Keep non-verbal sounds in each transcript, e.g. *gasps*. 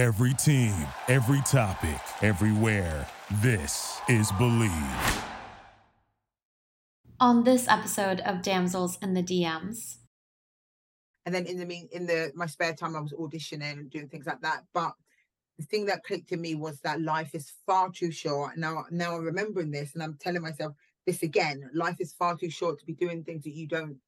Every team, every topic, everywhere. This is Believe. On this episode of Damsels in the DMs. And then in the mean in the my spare time I was auditioning and doing things like that. But the thing that clicked in me was that life is far too short. Now now I'm remembering this and I'm telling myself this again. Life is far too short to be doing things that you don't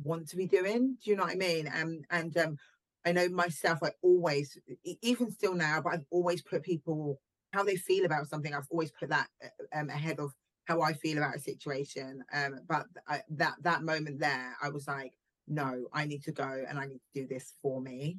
want to be doing. Do you know what I mean? And and um I know myself, I always, even still now, but I've always put people how they feel about something. I've always put that uh, um, ahead of how I feel about a situation. Um, but I, that that moment there, I was like, no, I need to go and I need to do this for me.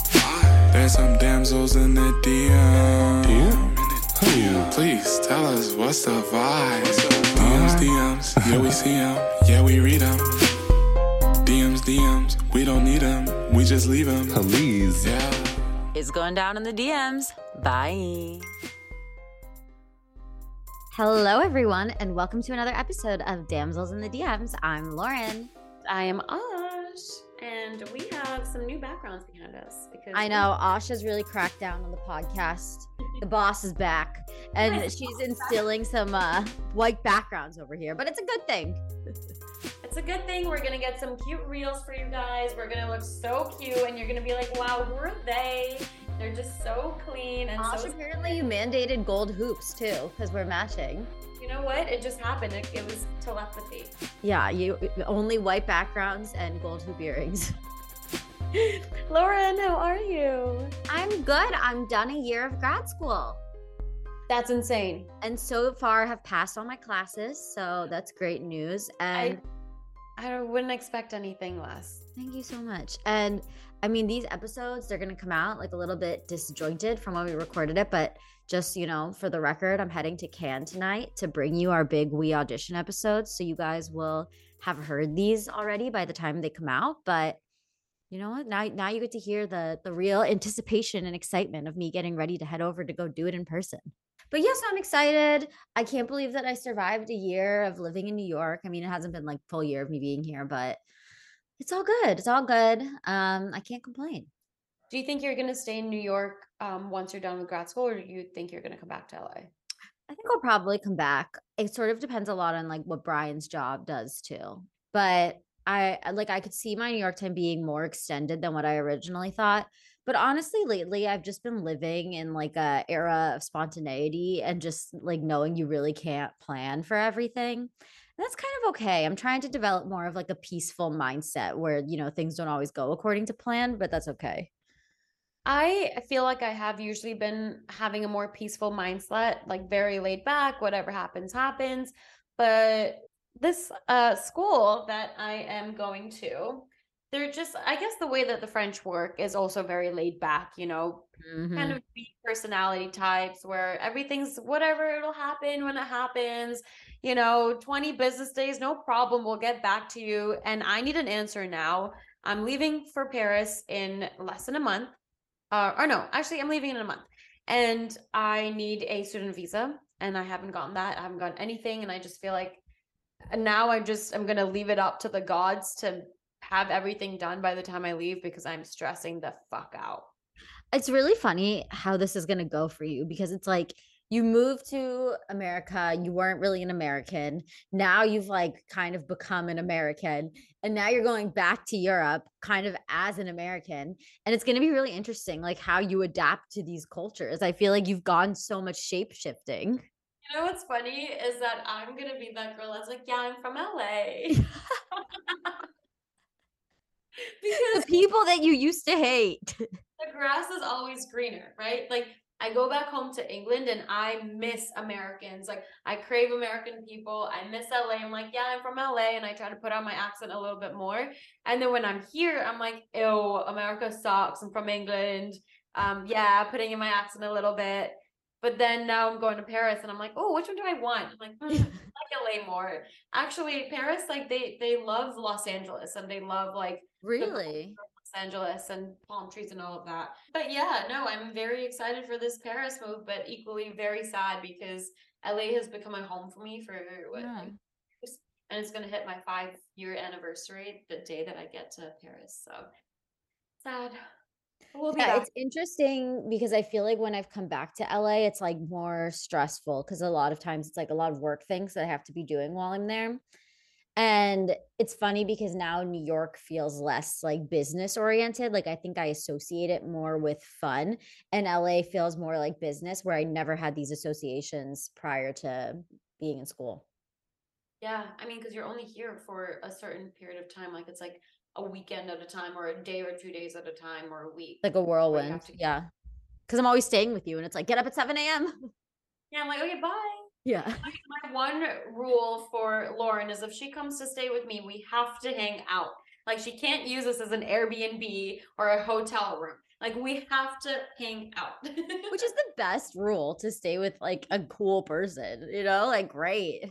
There's some damsels in the DM. DM? Please tell us what's the vibe. DMs, DMs, yeah we see them, yeah we read them. DMs, DMs, we don't need them, we just leave them. Please. Yeah. It's going down in the DMs. Bye. Hello, everyone, and welcome to another episode of Damsels in the DMs. I'm Lauren. I am Ash, and we have some new backgrounds behind us because I know Ash has really cracked down on the podcast. The *laughs* boss is back, and she's instilling some uh, white backgrounds over here, but it's a good thing. *laughs* It's a good thing. We're gonna get some cute reels for you guys. We're gonna look so cute, and you're gonna be like, "Wow, who are they?" They're just so clean and Ash, so. apparently you mandated gold hoops too, because we're matching. Know what? It just happened. It, it was telepathy. Yeah, you only white backgrounds and gold hoop earrings. *laughs* Lauren, how are you? I'm good. I'm done a year of grad school. That's insane. And so far have passed all my classes, so that's great news. And I, I wouldn't expect anything less. Thank you so much. And I mean, these episodes, they're going to come out like a little bit disjointed from when we recorded it. But just, you know, for the record, I'm heading to Cannes tonight to bring you our big We Audition episodes. So you guys will have heard these already by the time they come out. But you know what? Now, now you get to hear the the real anticipation and excitement of me getting ready to head over to go do it in person. But yes, I'm excited. I can't believe that I survived a year of living in New York. I mean, it hasn't been like full year of me being here, but it's all good. It's all good. Um, I can't complain. Do you think you're going to stay in New York um, once you're done with grad school, or do you think you're going to come back to LA? I think I'll probably come back. It sort of depends a lot on like what Brian's job does too. But I like I could see my New York time being more extended than what I originally thought. But honestly, lately I've just been living in like a era of spontaneity and just like knowing you really can't plan for everything. And that's kind of okay. I'm trying to develop more of like a peaceful mindset where, you know, things don't always go according to plan, but that's okay. I feel like I have usually been having a more peaceful mindset, like very laid back, whatever happens, happens. But this uh, school that I am going to, they're just, I guess the way that the French work is also very laid back, you know, Mm-hmm. kind of be personality types where everything's whatever, it'll happen when it happens. You know, 20 business days, no problem. We'll get back to you. And I need an answer now. I'm leaving for Paris in less than a month. Uh, or no, actually, I'm leaving in a month. And I need a student visa. And I haven't gotten that. I haven't gotten anything. And I just feel like now I'm just I'm gonna leave it up to the gods to have everything done by the time I leave because I'm stressing the fuck out. it's really funny how this is going to go for you because it's like you moved to America, you weren't really an American. Now you've like kind of become an American, and now you're going back to Europe kind of as an American. And it's going to be really interesting like how you adapt to these cultures. I feel like you've gone so much shape shifting. You know what's funny is that I'm gonna be that girl that's like, yeah, I'm from LA. *laughs* because The because people that you used to hate. *laughs* the grass is always greener, right? Like I go back home to England and I miss Americans. Like I crave American people. I miss LA. I'm like, yeah, I'm from LA and I try to put on my accent a little bit more. And then when I'm here, I'm like, ew, America sucks. I'm from England. Um, yeah, putting in my accent a little bit. But then now I'm going to Paris and I'm like, oh, which one do I want? I'm like, mm, *laughs* I like LA more. Actually, Paris, like they they love Los Angeles and they love like Really? Los Angeles and palm trees and all of that. But yeah, no, I'm very excited for this Paris move, but equally very sad because LA has become a home for me for what, Yeah. years, and it's gonna hit my five year anniversary the day that I get to Paris. So sad. We'll Yeah, back. it's interesting because I feel like when I've come back to LA, it's like more stressful because a lot of times it's like a lot of work things that I have to be doing while I'm there. And it's funny because now New York feels less like business oriented. Like I think I associate it more with fun, and LA feels more like business, where I never had these associations prior to being in school. Yeah, I mean, because you're only here for a certain period of time. Like it's like a weekend at a time, or a day or two days at a time, or a week. Like a whirlwind. Yeah. Because I'm always staying with you, and it's like, get up at 7 a.m. Yeah, I'm like, okay, bye. Yeah. My one rule for Lauren is if she comes to stay with me, we have to hang out. Like she can't use this as an Airbnb or a hotel room. Like we have to hang out. *laughs* which is the best rule to stay with like a cool person, you know? Like great.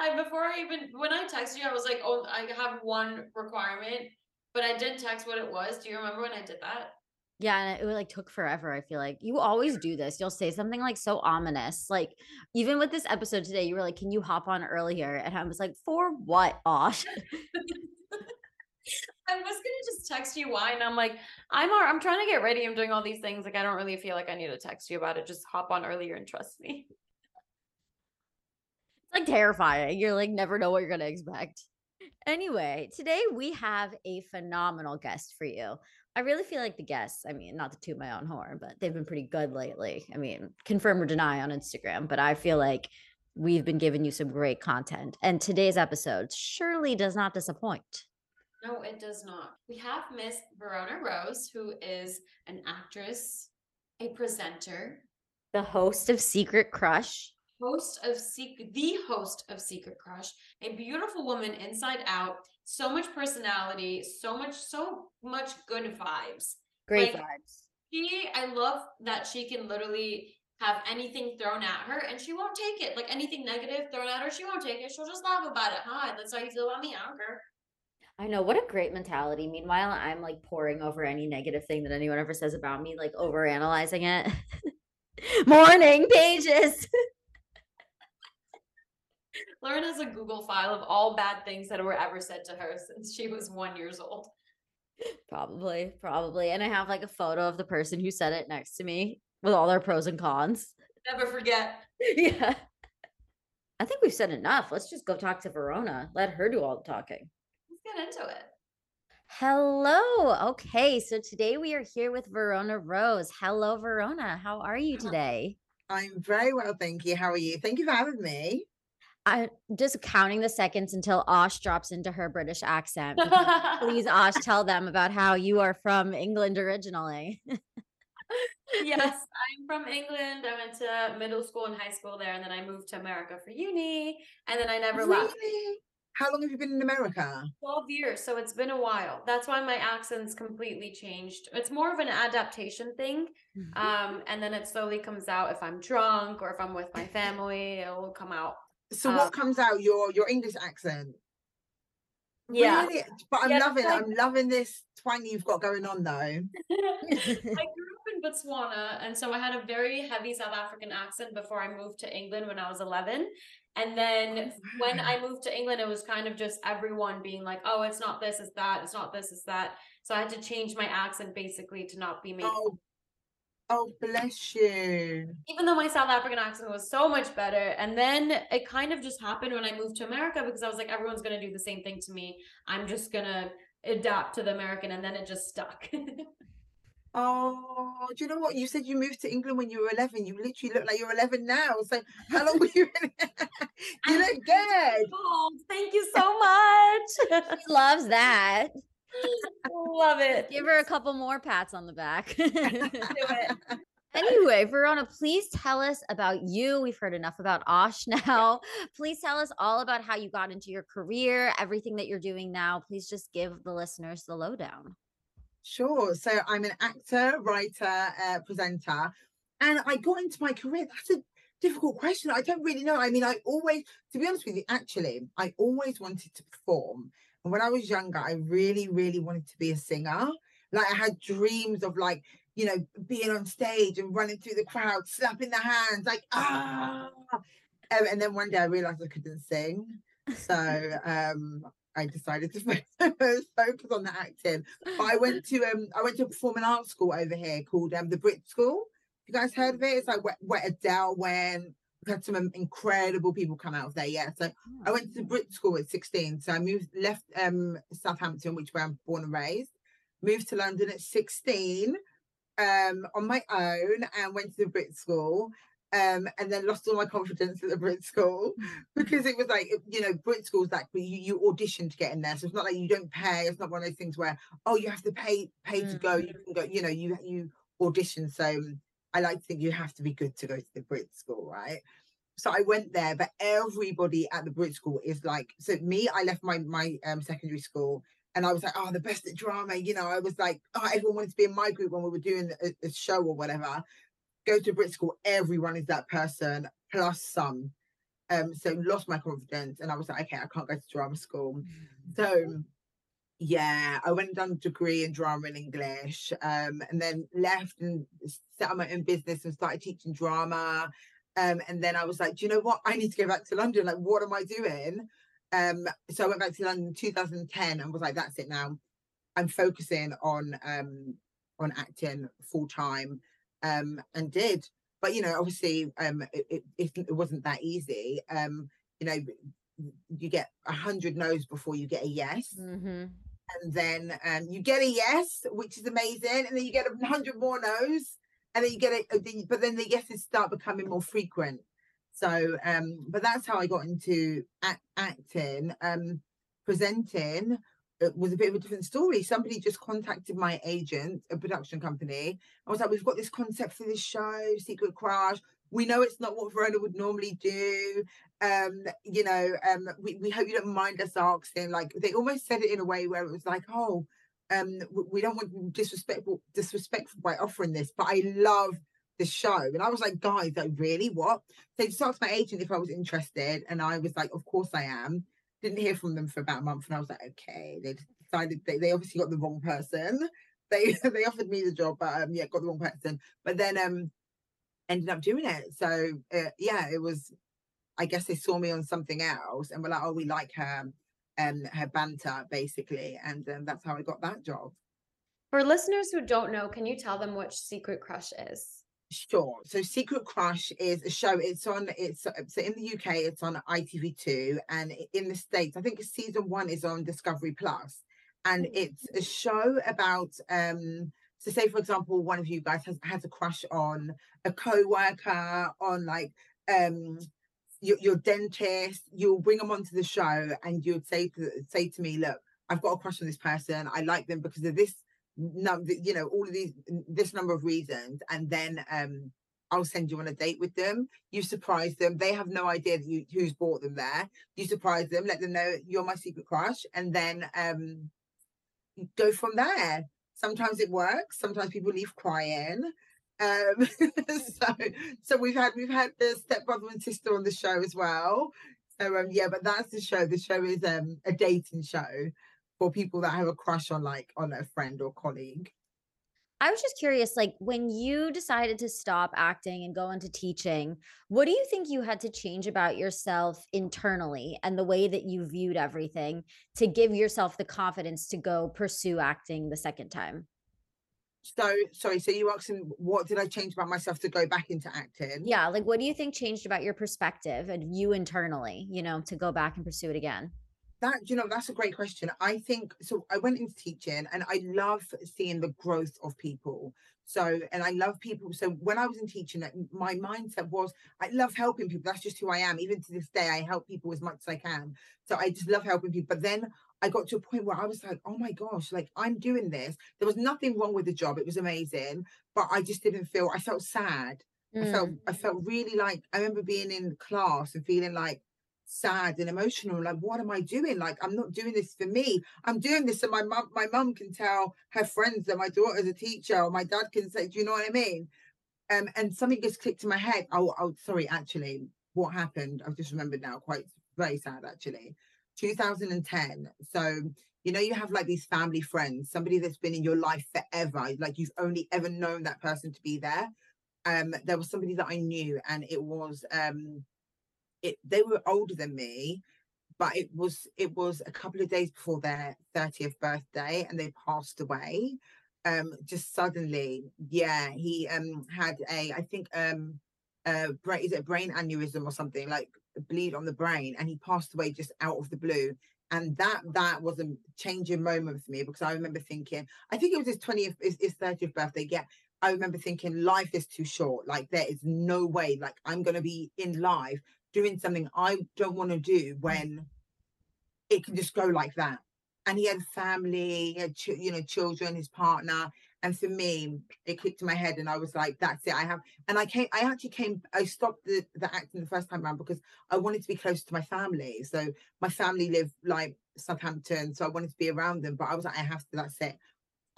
I before I even when I texted you, I was like, oh, I have one requirement, but I did text what it was. Do you remember when I did that? Yeah, and it would, like took forever. I feel like you always do this. You'll say something like so ominous. Like even with this episode today, you were like, "Can you hop on earlier?" And I was like, "For what, Osh?" *laughs* I was gonna just text you why, and I'm like, I'm I'm trying to get ready. I'm doing all these things. Like I don't really feel like I need to text you about it. Just hop on earlier and trust me. It's like terrifying. You're like never know what you're gonna expect. Anyway, today we have a phenomenal guest for you. I really feel like the guests, I mean, not to toot my own horn, but they've been pretty good lately. I mean, confirm or deny on Instagram, but I feel like we've been giving you some great content. And today's episode surely does not disappoint. No, it does not. We have Miss Verona Rose, who is an actress, a presenter, The host of Secret Crush. host of Secret, the host of Secret Crush, a beautiful woman inside out, so much personality, so much, so much good vibes. Great Like, vibes. She, I love that she can literally have anything thrown at her and she won't take it. Like anything negative thrown at her, she won't take it. She'll just laugh about it. Hi, that's how you feel about me. I don't care. I know what a great mentality. Meanwhile, I'm like poring over any negative thing that anyone ever says about me, like over analyzing it. *laughs* Morning pages. *laughs* Lauren has a Google file of all bad things that were ever said to her since she was one years old. Probably, probably. And I have like a photo of the person who said it next to me with all their pros and cons. Never forget. *laughs* yeah. I think we've said enough. Let's just go talk to Verona. Let her do all the talking. Let's get into it. Hello. Okay. So today we are here with Verona Rose. Hello, Verona. How are you today? I'm very well, thank you. How are you? Thank you for having me. I'm just counting the seconds until Osh drops into her British accent. Please, *laughs* Osh, tell them about how you are from England originally. yes, *laughs* I'm from England. I went to middle school and high school there, and then I moved to America for uni, and then I never left. How long have you been in America? 12 years, so it's been a while. That's why my accent's completely changed. It's more of an adaptation thing. Um, and then it slowly comes out if I'm drunk or if I'm with my family, it will come out. So Um, what comes out? Your your English accent? Yeah. Really? But I'm Yeah, loving like- I'm loving this twang you've got going on though. *laughs* I grew up in Botswana, and so I had a very heavy South African accent before I moved to England when I was 11. And then when. I moved to England, it was kind of just everyone being like, oh, it's not this, it's that, it's not this, it's that. So I had to change my accent basically to not be made. Oh, oh bless you. Even though my South African accent was so much better. And then it kind of just happened when I moved to America because I was like, everyone's going to do the same thing to me. I'm just going to adapt to the American. And then it just stuck. *laughs* Oh, do you know what? You said you moved to England when you were 11. You literally look like you're 11 now. So how long were you in? *laughs* you look *laughs* good. oh, thank you so much. She loves that. Love it. Give her a couple more pats on the back. *laughs* Do it. *laughs* anyway, Verona, please tell us about you. We've heard enough about Osh *laughs* now. Please tell us all about how you got into your career, everything that you're doing now. Please just give the listeners the lowdown. Sure. So I'm an actor, writer, uh, presenter, and I got into my career. That's a difficult question. I don't really know. I mean, I always, to be honest with you, actually, I always wanted to perform. And when I was younger, I really, really wanted to be a singer. Like I had dreams of like, you know, being on stage and running through the crowd, slapping the hands, like ah. Um, and then one day I realized I couldn't sing, so *laughs* um, I decided to *laughs* focus on the acting. But I went to um, I went to a performing arts school over here called um, the Brit School. You guys heard of it? It's like where, where Adele went. Had some um, incredible people come out of there. Yeah, so I went to the Brit School at 16. So I moved, left um, Southampton, which where I'm born and raised, moved to London at 16 um, on my own and went to the Brit School. Um, and then lost all my confidence at the Brit School *laughs* because it was like, you know, Brit School's like you, you audition to get in there. So it's not like you don't pay. It's not one of those things where, oh, you have to pay pay to go. You can go, you know, you you audition. So I like to think you have to be good to go to the Brit School, right? So I went there, but everybody at the Brit School is like, so me, I left my my um, secondary school and I was like, oh, the best at drama. You know, I was like, oh, everyone wanted to be in my group when we were doing a, a show or whatever. Go to Brit School, everyone is that person plus some. Um, so lost my confidence, and I was like, okay, I can't go to drama school. So yeah, I went and done a degree in drama and English, um, and then left and set up my own business and started teaching drama. Um, and then I was like, do you know what? I need to go back to London. Like, what am I doing? Um, so I went back to London in 2010 and was like, that's it now. I'm focusing on um on acting full time. Um, and did. But you know, obviously, um, it, it, it wasn't that easy. Um, you know, you get a hundred no's before you get a yes. Mm-hmm. And then um, you get a yes, which is amazing, and then you get a hundred more no's, and then you get it. But then the yeses start becoming more frequent. So, um, but that's how I got into act- acting. Um, presenting it was a bit of a different story. Somebody just contacted my agent, a production company. I was like, "We've got this concept for this show, Secret Crush. We know it's not what Verona would normally do. Um, you know, um, we, we hope you don't mind us asking." Like they almost said it in a way where it was like, "Oh, um, we don't want disrespectful, disrespectful by offering this, but I love the show. And I was like, guys, like, really? What? They just asked my agent if I was interested. And I was like, of course I am. Didn't hear from them for about a month. And I was like, okay. They decided they, they obviously got the wrong person. *laughs* They they offered me the job, but um, yeah, got the wrong person. But then um ended up doing it. So uh, yeah, it was I guess they saw me on something else and were like, oh, we like her um her banter basically. And um, that's how I got that job. For listeners who don't know, can you tell them what Secret Crush is? Sure. So Secret Crush is a show. It's on. It's so in the UK. It's on ITV2, and in the states, I think season one is on Discovery Plus, and it's a show about. um So, say for example, one of you guys has has a crush on a co-worker, on like um your, your dentist. You'll bring them onto the show, and you'd say to say to me, "Look, I've got a crush on this person. I like them because of this you know all of these this number of reasons and then um I'll send you on a date with them. You surprise them. They have no idea you who's brought them there. You surprise them, let them know you're my secret crush, and then um go from there. Sometimes it works. Sometimes people leave crying. Um, *laughs* so so we've had we've had the stepbrother and sister on the show as well. So um yeah, but that's the show. The show is um a dating show for people that have a crush on like on a friend or colleague. I was just curious, like when you decided to stop acting and go into teaching, what do you think you had to change about yourself internally and the way that you viewed everything to give yourself the confidence to go pursue acting the second time? So sorry, so you asking what did I change about myself to go back into acting? Yeah, like what do you think changed about your perspective and you internally, you know, to go back and pursue it again? That you know, that's a great question. I think so. I went into teaching, and I love seeing the growth of people. So, and I love people. So, when I was in teaching, my mindset was I love helping people. That's just who I am. Even to this day, I help people as much as I can. So, I just love helping people. But then I got to a point where I was like, oh my gosh, like I'm doing this. There was nothing wrong with the job. It was amazing, but I just didn't feel I felt sad. I felt I Mm. felt really like I remember being in class and feeling like sad and emotional. Like, what am I doing? Like, I'm not doing this for me. I'm doing this so my mum my mum can tell her friends that my daughter's a teacher, or my dad can say, Do you know what I mean? Um, and something just clicked in my head. Oh, oh, sorry, actually, what happened? I've just remembered now, quite very sad actually. 2010. So you know, you have like these family friends, somebody that's been in your life forever, like you've only ever known that person to be there um there was somebody that I knew and it was um it they were older than me but it was it was a couple of days before their 30th birthday and they passed away um just suddenly yeah he um had a I think um uh brain is it a brain aneurysm or something like bleed on the brain and he passed away just out of the blue and that that was a changing moment for me because I remember thinking I think it was his 20th his, his 30th birthday yeah I remember thinking life is too short. Like there is no way. Like I'm gonna be in life doing something I don't want to do when it can just go like that. And he had family, he had you know children, his partner, and for me, it clicked in my head, and I was like, "That's it." I have, and I came. I actually came. I stopped the the acting the first time around because I wanted to be close to my family. So my family live like Southampton, so I wanted to be around them. But I was like, I have to. That's it.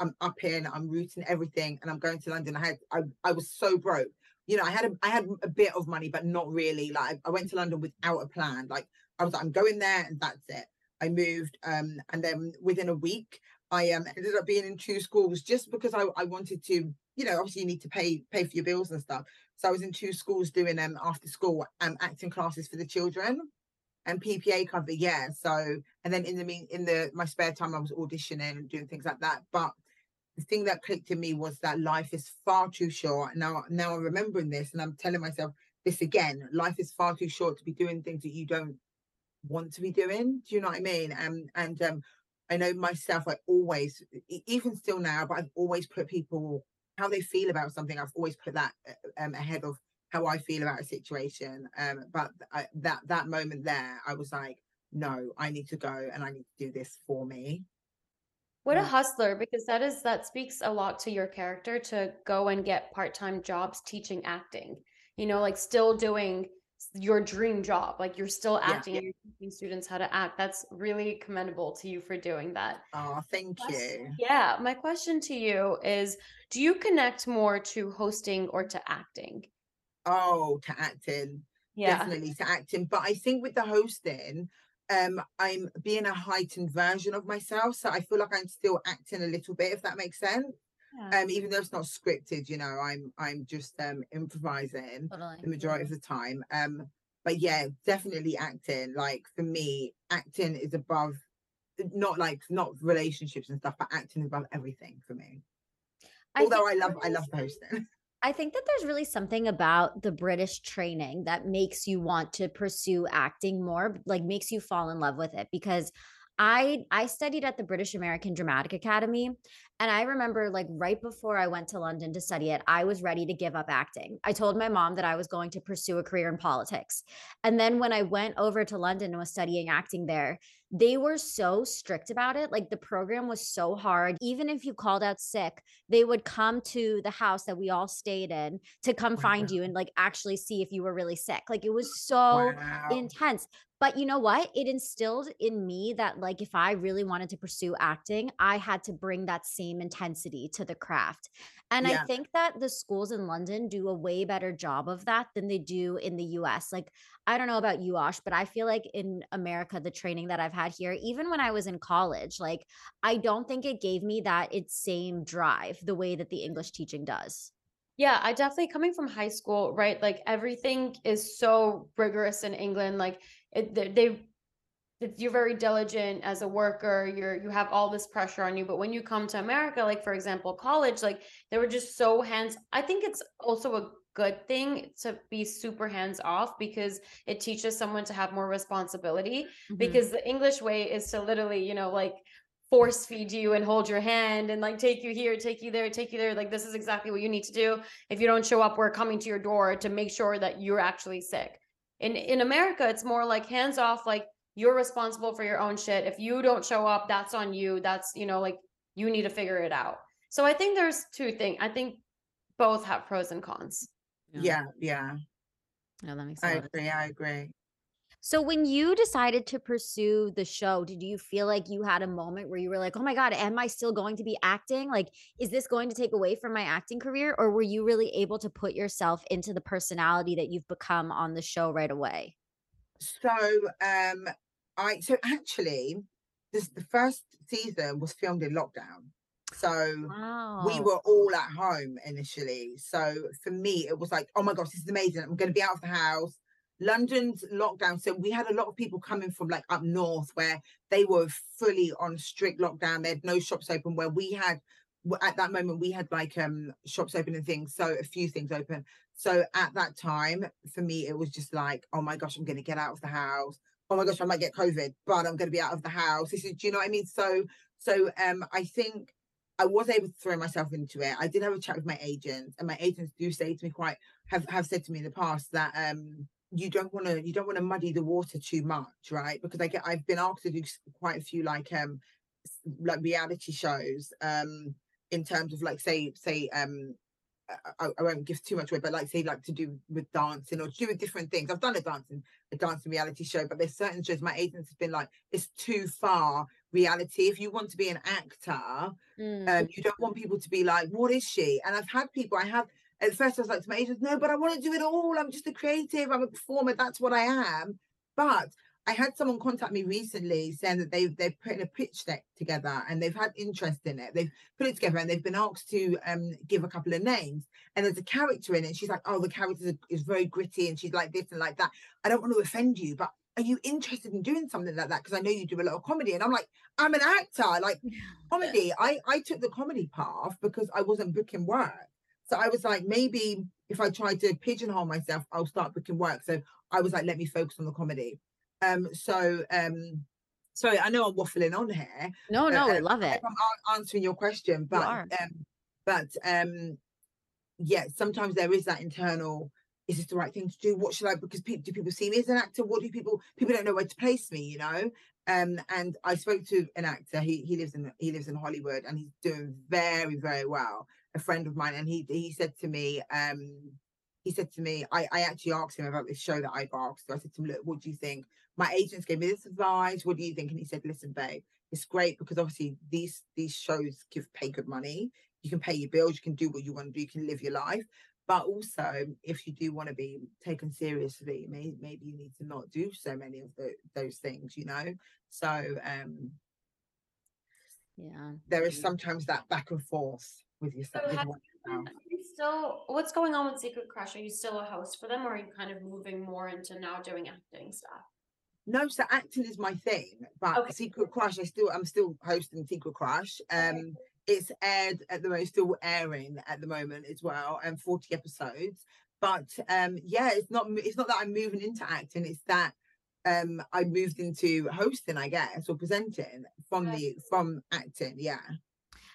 I'm up in, I'm rooting everything, and I'm going to London. I had, I, I was so broke. You know, I had, a, I had a bit of money, but not really. Like, I went to London without a plan. Like, I was like, I'm going there, and that's it. I moved, um, and then within a week, I um ended up being in two schools just because I, I wanted to. You know, obviously, you need to pay pay for your bills and stuff. So I was in two schools doing um after school um acting classes for the children and PPA cover, yeah. So and then in the mean in the my spare time, I was auditioning and doing things like that. But the thing that clicked in me was that life is far too short. Now, now I'm remembering this, and I'm telling myself this again: life is far too short to be doing things that you don't want to be doing. Do you know what I mean? Um, and um, I know myself. I always, even still now, but I've always put people how they feel about something. I've always put that uh, um, ahead of how I feel about a situation. Um, but I, that that moment there, I was like, no, I need to go and I need to do this for me. What a hustler, because that is that speaks a lot to your character to go and get part-time jobs teaching acting. You know, like still doing your dream job. Like you're still Yeah. acting you're teaching students how to act. That's really commendable to you for doing that. Oh, thank Question- you. Yeah, my question to you is do you connect more to hosting or to acting? Oh, to acting. Yeah. definitely to acting. But I think with the hosting, um, I'm being a heightened version of myself. So I feel like I'm still acting a little bit, if that makes sense. Yeah. Um, even though it's not scripted, you know, I'm I'm just um improvising Totally. the majority of the time. Um, but yeah, definitely acting. Like for me, acting is above not like not relationships and stuff, but acting is above everything for me. I Although I love I love the hosting. *laughs* I think that there's really something about the British training that makes you want to pursue acting more, like makes you fall in love with it because I I studied at the British American Dramatic Academy and I remember like right before I went to London to study it, I was ready to give up acting. I told my mom that I was going to pursue a career in politics. And then when I went over to London and was studying acting there, they were so strict about it. Like the program was so hard. Even if you called out sick, they would come to the house that we all stayed in to come Wow. find you and like actually see if you were really sick. Like it was so wow. intense. But you know what? It instilled in me that like if I really wanted to pursue acting, I had to bring that same intensity to the craft. And I think that the schools in London do a way better job of that than they do in the US. Like I don't know about you, Ash, but I feel like in America, the training that I've had here, even when I was in college, like I don't think it gave me that its same drive the way that the English teaching does. Yeah, I definitely coming from high school, right? Like everything is so rigorous in England. Like it, they, you're very diligent as a worker, you're you have all this pressure on you. But when you come to America, like for example, college, like they were just so hands. I think it's also a good thing to be super hands off because it teaches someone to have more responsibility Mhm. because the English way is to literally, you know, like force feed you and hold your hand and like take you here, take you there, take you there. Like this is exactly what you need to do. If you don't show up, we're coming to your door to make sure that you're actually sick. In in America, it's more like hands off, like you're responsible for your own shit. If you don't show up, that's on you. That's, you know, like you need to figure it out. So I think there's two things. I think both have pros and cons. Yeah, yeah. No, that makes sense. I sense. agree. I agree. So when you decided to pursue the show, did you feel like you had a moment where you were like, "Oh my god, am I still going to be acting? Like is this going to take away from my acting career?" Or were you really able to put yourself into the personality that you've become on the show right away? So um I so actually this the first season was filmed in lockdown. So Wow. we were all at home initially. So for me, it was like, oh my gosh, this is amazing. I'm going to be out of the house. London's lockdown. So we had a lot of people coming from like up north where they were fully on strict lockdown. They had no shops open where we had at that moment we had like um shops open and things. So a few things open. So at that time, for me, it was just like, oh my gosh, I'm going to get out of the house. Oh my gosh, I might get COVID, but I'm going to be out of the house. This is, do you know what I mean? So, so um, I think I was able to throw myself into it. I did have a chat with my agents, and my agents do say to me quite have have said to me in the past that um you don't want to you don't want to muddy the water too much, right? Because I get I've been asked to do quite a few like um like reality shows um in terms of like say say um I, I won't give too much away, but like say like to do with dancing or to do with different things. I've done a dancing a dancing reality show, but there's certain shows my agents have been like it's too far reality. If you want to be an actor, Mm. um, you don't want people to be like, what is she? And I've had people, I have, at first I was like to my agents, no, but I want to do it all. I'm just a creative, I'm a performer, that's what I am. But I had someone contact me recently saying that they they're putting a pitch deck together and they've had interest in it. They've put it together and they've been asked to um give a couple of names. And there's a character in it. She's like, oh, the character is, is very gritty and she's like this and like that. I don't want to offend you, but are you interested in doing something like that? Because I know you do a lot of comedy. And I'm like, I'm an actor. Like comedy. I I took the comedy path because I wasn't booking work. So I was like, maybe if I try to pigeonhole myself, I'll start booking work. So I was like, let me focus on the comedy. Um. So um. Sorry, I know I'm waffling on here. No, uh, no, I uh, love it. I'm answering your question, but are. um, but um, yeah, sometimes there is that internal. Is this the right thing to do? What should I? Because people do people see me as an actor? What do people? People don't know where to place me, you know. Um, and I spoke to an actor. He he lives in he lives in Hollywood, and he's doing very very well. A friend of mine, and he he said to me, um, he said to me, I I actually asked him about this show that I asked. So I said to him, look, what do you think? My agents gave me this advice. What do you think? And he said, listen, babe, it's great because obviously these these shows give pay good money. You can pay your bills, you can do what you want to do, you can live your life. But also, if you do want to be taken seriously, may, maybe you need to not do so many of the, those things, you know. So um, Yeah. there is sometimes that back and forth with yourself. So with have. Are you still what's going on with Secret Crush? Are you still a host for them or are you kind of moving more into now doing acting stuff? No, so acting is my thing, but Okay. Secret Crush, I still I'm still hosting Secret Crush. Um it's aired at the moment, still airing at the moment as well, and 40 episodes. But um yeah, it's not it's not that I'm moving into acting, it's that um I moved into hosting, I guess, or presenting from the from acting, yeah.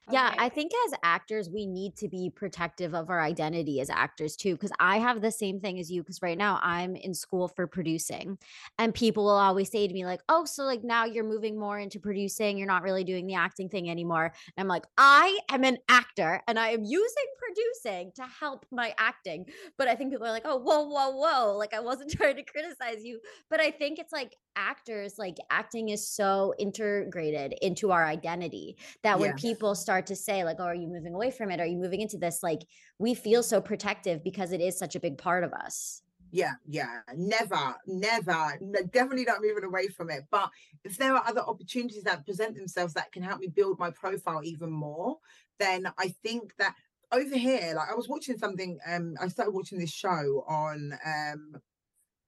Yeah, Okay. I think as actors, we need to be protective of our identity as actors too. Cause I have the same thing as you. Cause right now I'm in school for producing, and people will always say to me, like, oh, so like now you're moving more into producing. You're not really doing the acting thing anymore. And I'm like, I am an actor and I am using producing to help my acting. But I think people are like, oh, whoa, whoa, whoa. Like I wasn't *laughs* trying to criticize you. But I think it's like actors, like acting is so integrated into our identity that when Yes. people start to say like oh are you moving away from it are you moving into this like we feel so protective because it is such a big part of us Yeah, yeah, never, never, definitely not moving away from it. But if there are other opportunities that present themselves that can help me build my profile even more, then I think that over here, like I was watching something, um, I started watching this show on um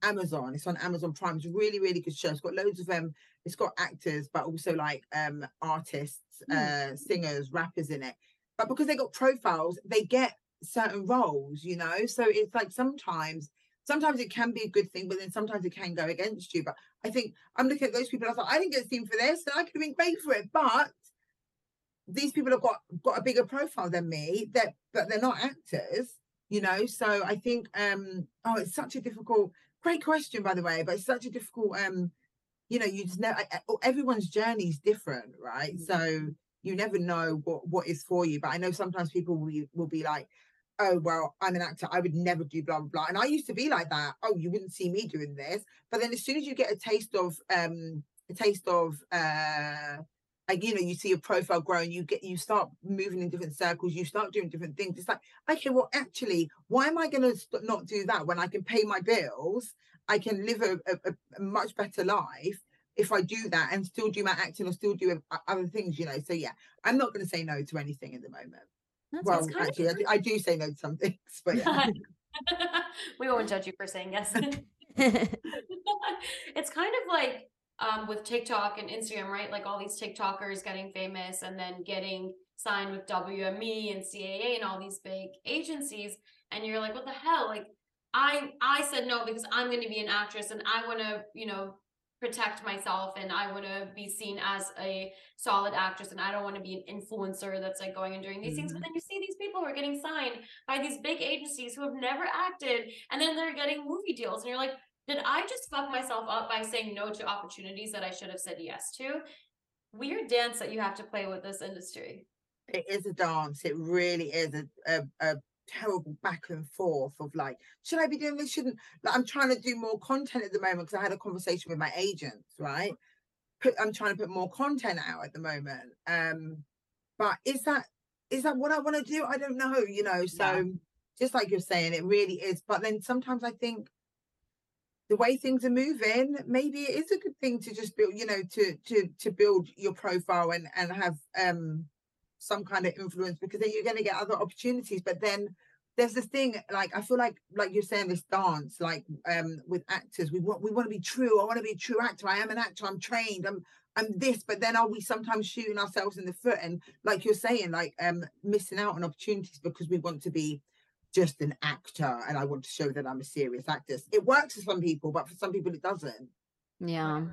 Amazon. It's on Amazon Prime. It's a really, really good show. It's got loads of um, it's got actors, but also like um artists, uh, singers, rappers in it. But because they got profiles, they get certain roles, you know. So it's like sometimes sometimes it can be a good thing, but then sometimes it can go against you. But I think I'm looking at those people. I thought like, I didn't get seen for this, and I could have been great for it. But these people have got got a bigger profile than me. That but they're not actors, you know. So I think um oh, it's such a difficult, great question by the way, but it's such a difficult um you know, you just know everyone's journey is different, right? Mm-hmm. So you never know what what is for you. But I know sometimes people will be, will be like, oh well, I'm an actor. I would never do blah blah blah. And I used to be like that. Oh, you wouldn't see me doing this. But then as soon as you get a taste of um a taste of uh like you know you see your profile growing you get you start moving in different circles you start doing different things it's like okay well actually why am i going to st- not do that when i can pay my bills i can live a, a, a, much better life if i do that and still do my acting or still do other things you know so yeah i'm not going to say no to anything at the moment That's well kind actually I, do, I do say no to some things but yeah. *laughs* we won't judge you for saying yes. *laughs* *laughs* it's kind of like um, with TikTok and Instagram, right? Like all these TikTokers getting famous and then getting signed with WME and CAA and all these big agencies, and you're like, what the hell? Like, I I said no because I'm going to be an actress and I want to, you know, protect myself and I want to be seen as a solid actress and I don't want to be an influencer that's like going and doing these mm-hmm. things. But then you see these people who are getting signed by these big agencies who have never acted and then they're getting movie deals and you're like, did I just fuck myself up by saying no to opportunities that I should have said yes to? Weird dance that you have to play with this industry. It is a dance. It really is a, a, a terrible back and forth of like, should I be doing this? Shouldn't like I'm trying to do more content at the moment because I had a conversation with my agents, right? Put I'm trying to put more content out at the moment. Um, but is that is that what I want to do? I don't know, you know. So yeah. just like you're saying, it really is. But then sometimes I think the way things are moving, maybe it is a good thing to just build, you know, to to to build your profile and and have um some kind of influence because then you're going to get other opportunities. But then there's this thing like I feel like like you're saying this dance like um with actors we want we want to be true. I want to be a true actor. I am an actor. I'm trained. I'm I'm this. But then are we sometimes shooting ourselves in the foot? And like you're saying like um missing out on opportunities because we want to be just an actor and I want to show that I'm a serious actress. It works for some people, but for some people it doesn't. Yeah.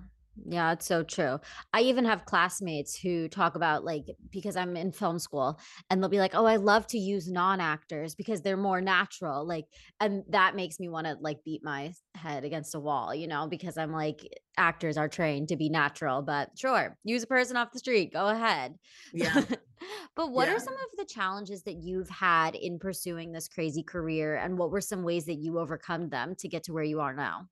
Yeah, it's so true. I even have classmates who talk about like because I'm in film school and they'll be like, "Oh, I love to use non-actors because they're more natural." Like and that makes me want to like beat my head against a wall, you know, because I'm like actors are trained to be natural, but sure, use a person off the street, go ahead. Yeah. *laughs* but what yeah. are some of the challenges that you've had in pursuing this crazy career and what were some ways that you overcome them to get to where you are now?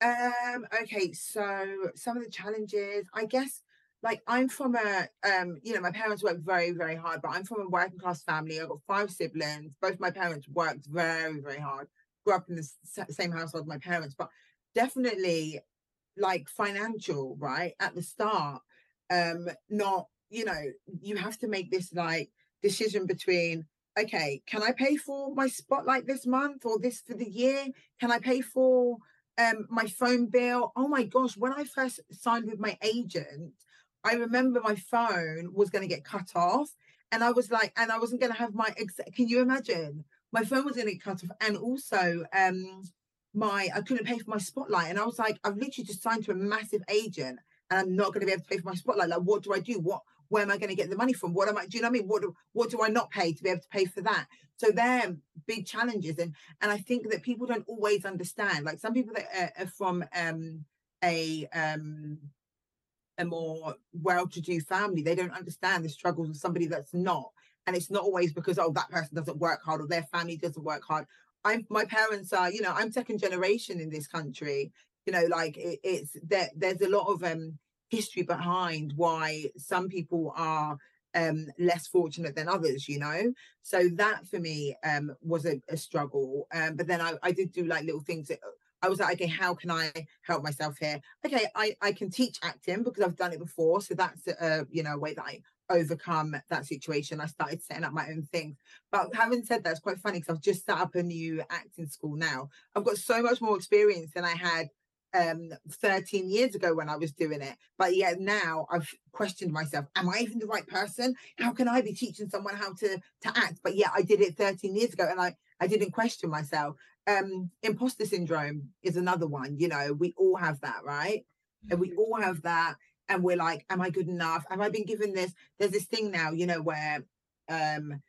Um, okay, so some of the challenges, I guess, like I'm from a um, you know, my parents worked very, very hard, but I'm from a working class family. I've got five siblings. Both my parents worked very, very hard. Grew up in the same household as my parents, but definitely like financial, right? At the start, um, not, you know, you have to make this like decision between okay, can I pay for my spotlight this month or this for the year? Can I pay for um, my phone bill. Oh my gosh, when I first signed with my agent, I remember my phone was going to get cut off. And I was like, and I wasn't going to have my, ex- can you imagine? My phone was going to get cut off. And also, um, my, I couldn't pay for my spotlight. And I was like, I've literally just signed to a massive agent and I'm not going to be able to pay for my spotlight. Like, what do I do? What, where am I going to get the money from? What am I, do you know what I mean? What do, what do I not pay to be able to pay for that? So they're big challenges. And, and I think that people don't always understand, like some people that are, are from um, a, um, a more well-to-do family, they don't understand the struggles of somebody that's not. And it's not always because, oh, that person doesn't work hard or their family doesn't work hard. I'm my parents are, you know, I'm second generation in this country. You know, like it, it's there. There's a lot of um history behind why some people are um less fortunate than others you know so that for me um was a, a struggle um but then I, I did do like little things that I was like, okay, how can I help myself here? Okay, I, I can teach acting because I've done it before. So that's a you know a way that I overcome that situation. I started setting up my own things. But having said that, it's quite funny because I've just set up a new acting school now. I've got so much more experience than I had um 13 years ago when I was doing it. But yeah, now I've questioned myself, am I even the right person? How can I be teaching someone how to to act? But yeah, I did it 13 years ago and I I didn't question myself. Um imposter syndrome is another one, you know, we all have that, right? And we mm-hmm. all have that and we're like, am I good enough? Have I been given this? There's this thing now, you know, where um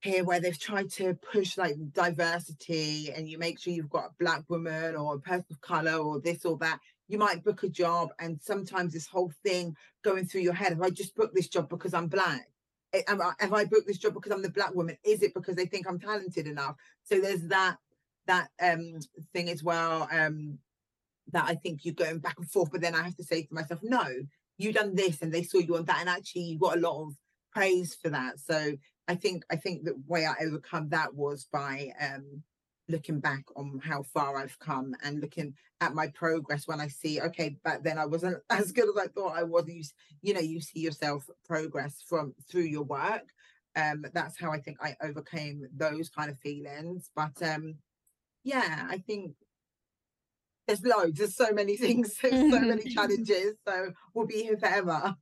here where they've tried to push like diversity and you make sure you've got a black woman or a person of color or this or that you might book a job and sometimes this whole thing going through your head, have I just booked this job because I'm black? Have I booked this job because I'm the black woman? Is it because they think I'm talented enough? So there's that that um thing as well. Um that I think you're going back and forth, but then I have to say to myself, no, you done this and they saw you on that, and actually you got a lot of praise for that. So I think I think the way I overcome that was by um looking back on how far I've come and looking at my progress when I see, okay, back then I wasn't *laughs* as good as I thought I was. You, you know, you see yourself progress from through your work. Um, that's how I think I overcame those kind of feelings. But um, yeah, I think there's loads, there's so many *laughs* things, so many *laughs* challenges. So we'll be here forever.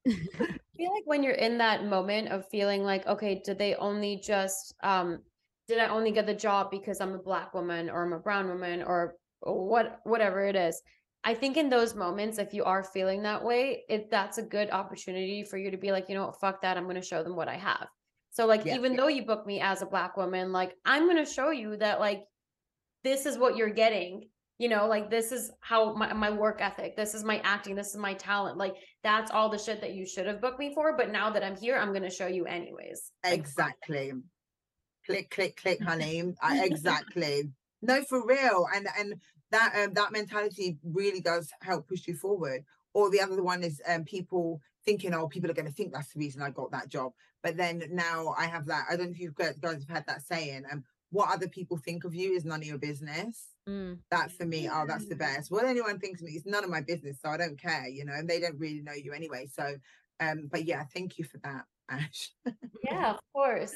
I feel like when you're in that moment of feeling like, okay, did they only just um did I only get the job because I'm a black woman or I'm a brown woman or what whatever it is. I think in those moments, if you are feeling that way, it that's a good opportunity for you to be like, you know what, fuck that. I'm gonna show them what I have. So like Yeah. even though you book me as a black woman, like I'm gonna show you that like this is what you're getting. You know, like this is how my, my work ethic, this is my acting, this is my talent. Like that's all the shit that you should have booked me for. But now that I'm here, I'm gonna show you anyways. Exactly. Click, click, click, honey. *laughs* I, exactly. No, for real. And and that um, that mentality really does help push you forward. Or the other one is um, people thinking, oh, people are going to think that's the reason I got that job. But then now I have that. I don't know if you guys guys have had that saying. Um, what other people think of you is none of your business. Mm. That for me, oh, that's the best. What anyone thinks of me is none of my business, so I don't care, you know. And they don't really know you anyway. So, um, but yeah, thank you for that, *laughs* Ash. yeah, of course.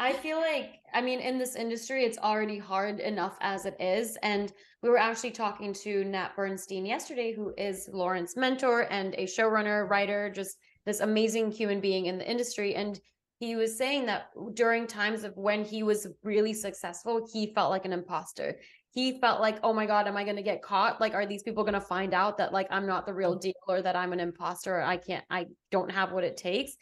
I feel like, I mean, in this industry, it's already hard enough as it is. And we were actually talking to Nat Bernstein yesterday, who is Lauren's mentor and a showrunner, writer, just this amazing human being in the industry. And he was saying that during times of when he was really successful, he felt like an imposter. He felt like, oh my God, am I going to get caught? Like, are these people going to find out that like I'm not the real deal or that I'm an imposter or I can't, I don't have what it takes?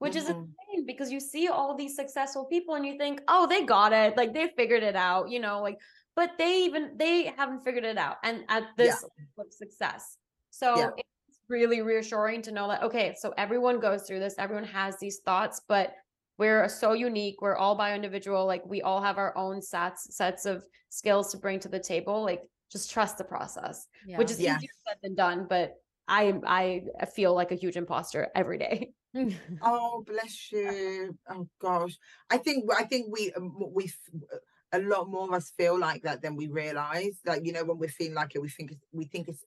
Which is Mhm. insane because you see all these successful people and you think, oh, they got it, like they figured it out, you know, like, but they even they haven't figured it out, and at Yeah. this level of success. So Yeah. it's really reassuring to know that okay, so everyone goes through this, everyone has these thoughts, but we're so unique. We're all bio individual. Like we all have our own sets sets of skills to bring to the table. Like just trust the process, Yeah. which is Yeah. easier said than done. But I I feel like a huge imposter every day. *laughs* Oh, bless you. Oh gosh. I think I think we um, we f- a lot more of us feel like that than we realize. Like you know, when we're feeling like it, we think it's, we think it's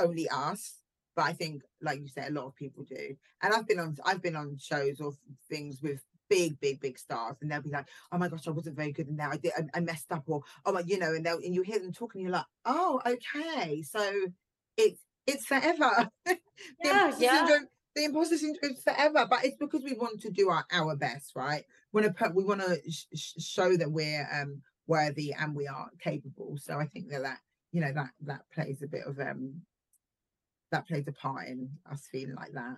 only us. But I think, like you said, a lot of people do. And I've been on I've been on shows or things with big, big, big stars, and they'll be like, "Oh my gosh, I wasn't very good in that. I did, I, I messed up," or "Oh my," you know, and they'll and you hear them talking, you're like, "Oh, okay." So it's it's forever. *laughs* the Yeah, imposter yeah. syndrome the imposter syndrome is forever, but it's because we want to do our, our best, right? We want to put, we want to sh- show that we're um worthy and we are capable. So I think that that you know that that plays a bit of um that plays a part in us feeling like that.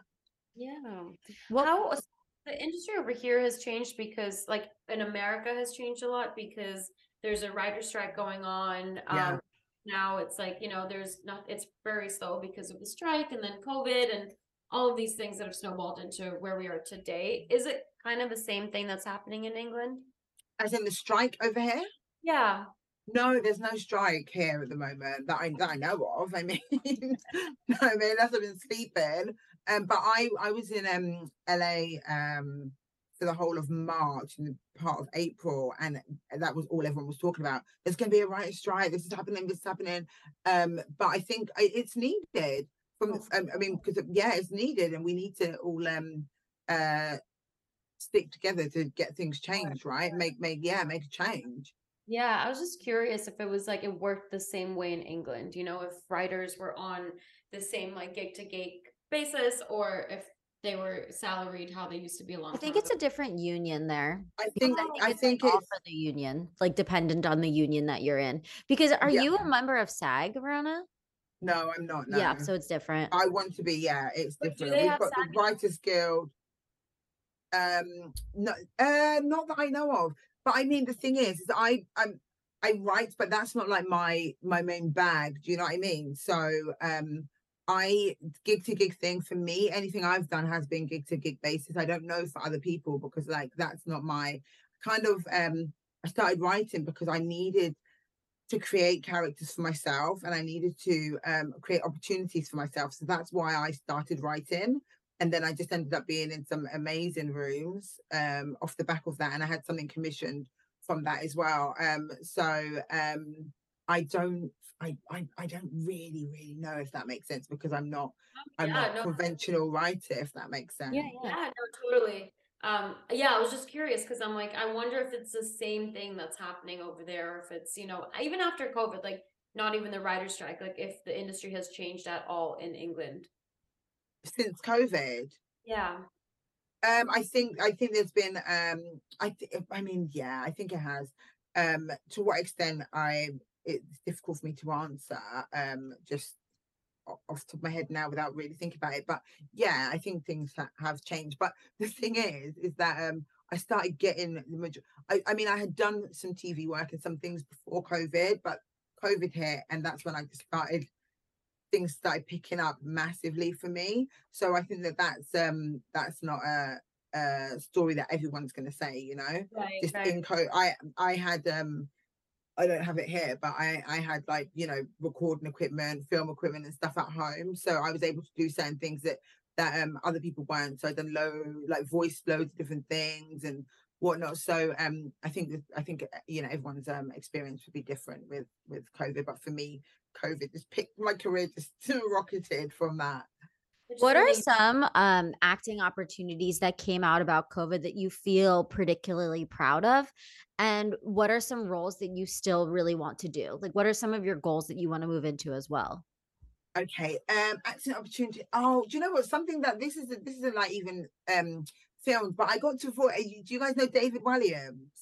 Yeah. Well- How the industry over here has changed because, like, in America has changed a lot because there's a writer strike going on. Yeah. Um, now it's like you know, there's not. It's very slow because of the strike and then COVID and all of these things that have snowballed into where we are today. Is it kind of the same thing that's happening in England? As in the strike over here. Yeah. No, there's no strike here at the moment that I that I know of. I *laughs* mean, no, I mean, unless I've been sleeping. Um, but I I was in um LA um for the whole of March and part of April, and that was all everyone was talking about. There's going to be a writer's strike. This is happening. This is happening. Um, but I think it's needed. From um, I mean, because yeah, it's needed, and we need to all um uh stick together to get things changed, right? Make make yeah, make a change. Yeah, I was just curious if it was like it worked the same way in England, you know, if writers were on the same like gig to gig basis or if they were salaried how they used to be a long I think time it's a different union there. I Because think I it's, think like, it's for the union, like dependent on the union that you're in. Because are Yeah. you a member of SAG, Verona? no, I'm not. No. Yeah, so it's different. I want to be. Yeah, it's But different. they We've have got SAG the Writers Guild. Um, no, uh, not that I know of. But I mean, the thing is, is I, I'm, I write, but that's not like my my main bag. Do you know what I mean? So um I gig to gig thing for me, anything I've done has been gig to gig basis. I don't know for other people because like that's not my kind of um I started writing because I needed to create characters for myself and I needed to um create opportunities for myself. So that's why I started writing. And then I just ended up being in some amazing rooms um off the back of that. And I had something commissioned from that as well. Um so um I don't I, I I don't really really know if that makes sense because I'm not I'm yeah, not no, conventional writer if that makes sense. Yeah, yeah. Yeah, no, totally. Um, yeah, I was just curious because I'm like, I wonder if it's the same thing that's happening over there, or if it's, you know, even after COVID, like not even the writer's strike, like if the industry has changed at all in England. Since COVID. Yeah. Um, I think I think there's been um I th- I mean yeah I think it has um to what extent I it's difficult for me to answer um just off the top of my head now without really thinking about it but yeah I think things ha- have changed but the thing is is that um I started getting the major I, I mean I had done some TV work and some things before COVID but COVID hit and that's when I just started things started picking up massively for me. So I think that that's um that's not a a story that everyone's going to say you know? Right. just in co i i had um i don't have it here but i i had like you know recording equipment film equipment and stuff at home. So i was able to do certain things that that um other people weren't. So i done low like voice loads of different things and whatnot. So um i think i think uh, you know everyone's um experience would be different with with covid. But for me covid just picked my career just too *laughs* rocketed from that What are some um, acting opportunities that came out about COVID that you feel particularly proud of? And what are some roles that you still really want to do? Like, what are some of your goals that you want to move into as well? Okay, um, acting opportunity. Oh, do you know what? Something that this isn't this isn't like even um filmed, but I got to for. Do you guys know David Williams?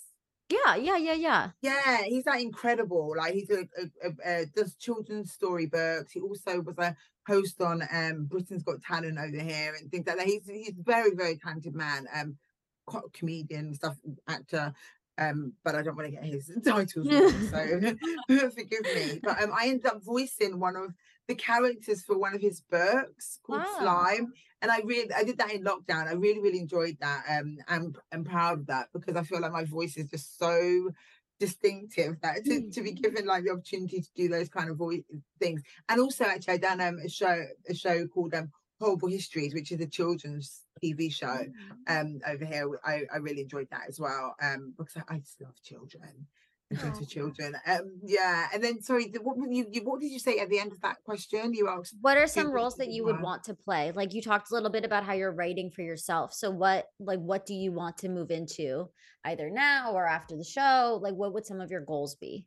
Yeah, yeah, yeah, yeah. Yeah, he's like incredible. Like he's a, a, a, a does children's storybooks. He also was a host on um Britain's Got Talent over here and things like that. He's he's a very very talented man. Um, co- comedian stuff, actor. Um, but I don't want to get his *laughs* titles wrong, so *laughs* forgive me. But um, I ended up voicing one of the characters for one of his books called Wow. Slime, and I really I did that in lockdown. I really really enjoyed that. Um, I'm I'm proud of that because I feel like my voice is just so distinctive that to, to be given like the opportunity to do those kind of voice things. And also actually I done um, a show a show called um Horrible Histories, which is a children's TV show um over here. I, I really enjoyed that as well. Um because I, I just love children. And things children. Um yeah, and then sorry, the- what you, you what did you say at the end of that question? You asked What are some roles that you would want to play? Like you talked a little bit about how you're writing for yourself. So what like what do you want to move into either now or after the show? Like what would some of your goals be?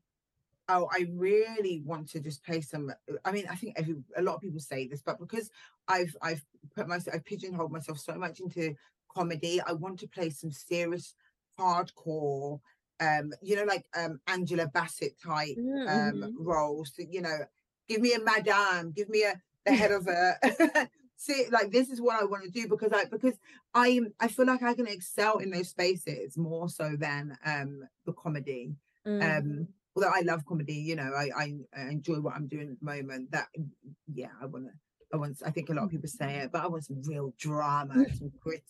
oh, I really want to just play some. I mean, I think every a lot of people say this, but because I've I've put myself, I've pigeonholed myself so much into comedy, I want to play some serious, hardcore, um, you know, like um Angela Bassett type um Mhm. roles. that, You know, give me a madame, give me a the head of a. *laughs* See, like this is what I want to do because I because I I feel like I can excel in those spaces more so than um the comedy Mhm. um although I love comedy, you know, I, I I enjoy what I'm doing at the moment. That yeah, I want to. I want. I think a lot of people say it, but I want some real drama, some *laughs* grit,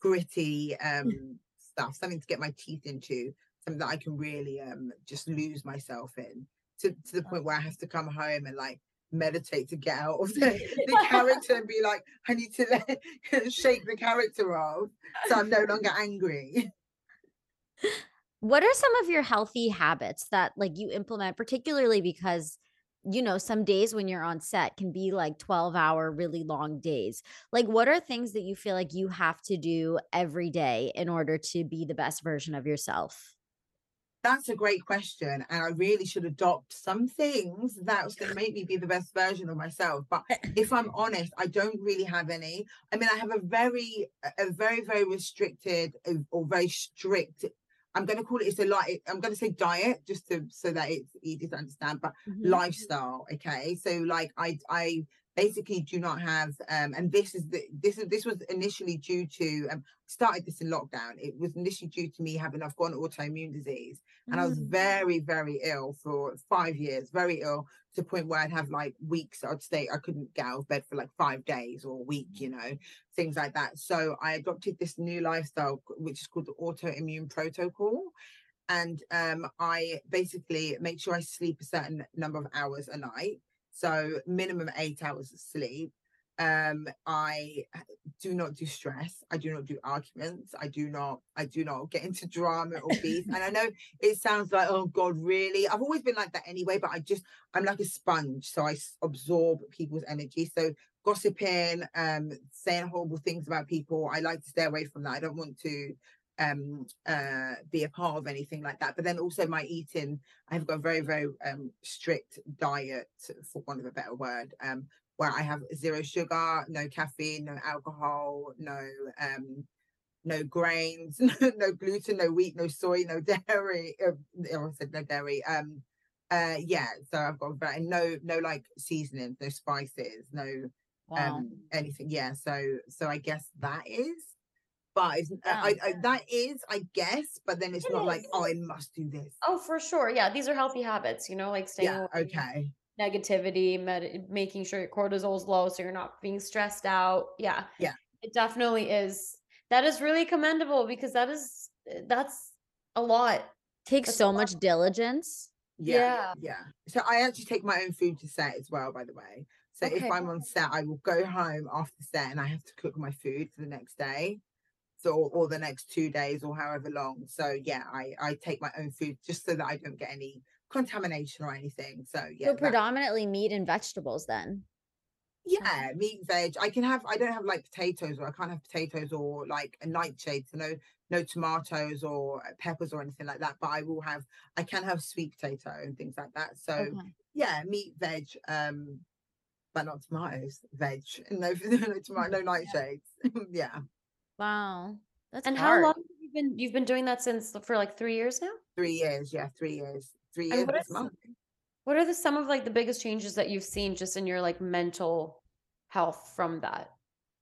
gritty um stuff, something to get my teeth into, something that I can really um just lose myself in, to to the point where I have to come home and like meditate to get out of the, *laughs* the character and be like, I need to *laughs* let, shake the character off, so I'm no longer angry. *laughs* what are some of your healthy habits that like you implement particularly because you know some days when you're on set can be like 12 hour really long days. Like what are things that you feel like you have to do every day in order to be the best version of yourself That's a great question. And I really should adopt some things that was going to make me be the best version of myself. But *laughs* if I'm honest, I don't really have any. I mean, I have a very, a very, very restricted uh, or very strict. I'm going to call it. It's a like. I'm going to say diet, just to so that it's easy to understand. But Mm-hmm. lifestyle. Okay, so like I, I basically do not have um and this is the this is this was initially due to um started this in lockdown it was initially due to me having i've got an autoimmune disease and i was Mm. very very ill for five years very ill to the point where i'd have like weeks i'd stay i couldn't get out of bed for like five days or a week you know things like that so i adopted this new lifestyle which is called the autoimmune protocol and um i basically make sure i sleep a certain number of hours a night so minimum eight hours of sleep. Um i do not do stress. I do not do arguments. I do not i do not get into drama or beef. And i know it sounds like oh god really? I've always been like that anyway but i just i'm like a sponge so i absorb people's energy. So gossiping um saying horrible things about people i like to stay away from that. I don't want to um uh be a part of anything like that but then also my eating i've got a very very um strict diet for want of a better word um where i have zero sugar no caffeine no alcohol no um no grains *laughs* no gluten no wheat no soy no *laughs* dairy uh, i said no dairy um uh yeah so i've got very no no like seasonings no spices no Wow. um anything yeah so so i guess that is but it's, uh, Yeah. I, I that is i guess but then it's It not like oh i must do this Oh, for sure. Yeah, these are healthy habits, you know, like staying yeah away okay negativity, med- making sure your cortisol's low so you're not being stressed out. Yeah. Yeah. It definitely is. That is really commendable because that is eh, that's a lot. Takes That's so lot. much diligence. yeah Yeah. yeah so i actually take my own food to set as well by the way so if i'm on set i will go home after set and i have to cook my food for the next day so or, the next two days or however long so yeah i i take my own food just so that i don't get any contamination or anything so yeah so that- predominantly meat and vegetables then. Yeah, meat, veg. I can have. I don't have like potatoes, or I can't have potatoes or like a nightshade. So no, no tomatoes or peppers or anything like that. But I will have. I can have sweet potato and things like that. So Okay. yeah, meat, veg. Um, but not tomatoes. Veg. *laughs* No, *laughs* no tomato, no *laughs* nightshades. yeah, Wow. That's And hard. how long have you been you've been doing that since for like 3 years now? three years. Yeah, three years. Three years what this is- month. What are the some of like the biggest changes that you've seen just in your like mental health from that?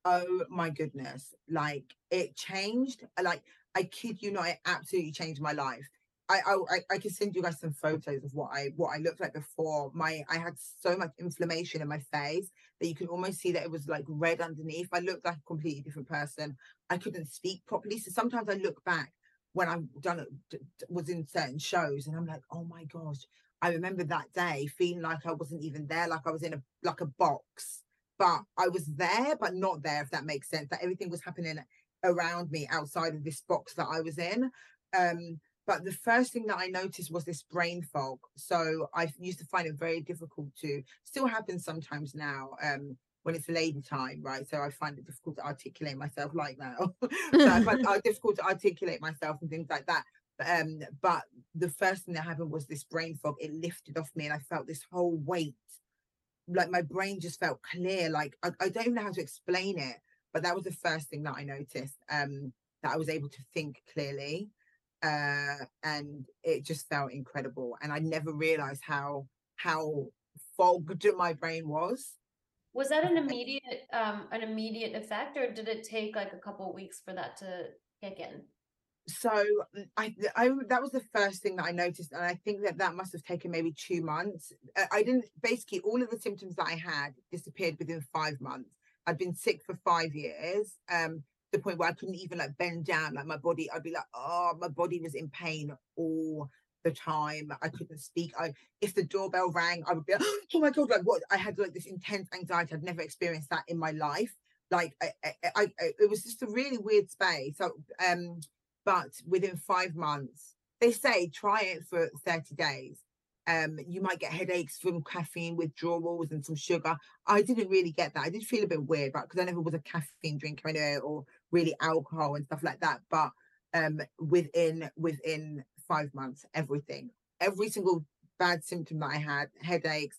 Oh my goodness. Like it changed. Like I kid you not, it absolutely changed my life. I, I I can send you guys some photos of what I what I looked like before. My I had so much inflammation in my face that you can almost see that it was like red underneath. I looked like a completely different person. I couldn't speak properly. So sometimes I look back when I've done it was in certain shows and I'm like, oh my gosh. I remember that day feeling like I wasn't even there, like I was in a like a box but I was there, but not there, if that makes sense. That everything was happening around me outside of this box that I was in. Um, but the first thing that I noticed was this brain fog. So I used to find it very difficult to still happens sometimes now. Um, when it's lady time, right? So I find it difficult to articulate myself like that. *laughs* I find it difficult to articulate myself and things like that. Um, but the first thing that happened was this brain fog. It lifted off me, and I felt this whole weight like my brain just felt clear like I, I don't even know how to explain it but that was the first thing that i noticed um that i was able to think clearly uh and it just felt incredible and i never realized how how fogged my brain was Was that an immediate um an immediate effect or did it take like a couple weeks for that to kick in? so mm, I, I that was the first thing that I noticed, and I think that that must have taken maybe two months. Uh, I didn't basically all of the symptoms that I had disappeared within five months. I'd been sick for five years, um, the point where I couldn't even like bend down, like my body. I'd be like, oh, my body was in pain all the time. I couldn't speak. I if the doorbell rang, I would be, like, *gasps* oh my god, like what? I had like this intense anxiety. I'd never experienced that in my life. Like I, I, I, it was just a really weird space. So um but within five months they say try it for 30 days um you might get headaches from caffeine withdrawals and some sugar i didn't really get that i did feel a bit weird but because i never was a caffeine drinker anyway or really alcohol and stuff like that but um within within five months everything every single bad symptom that i had headaches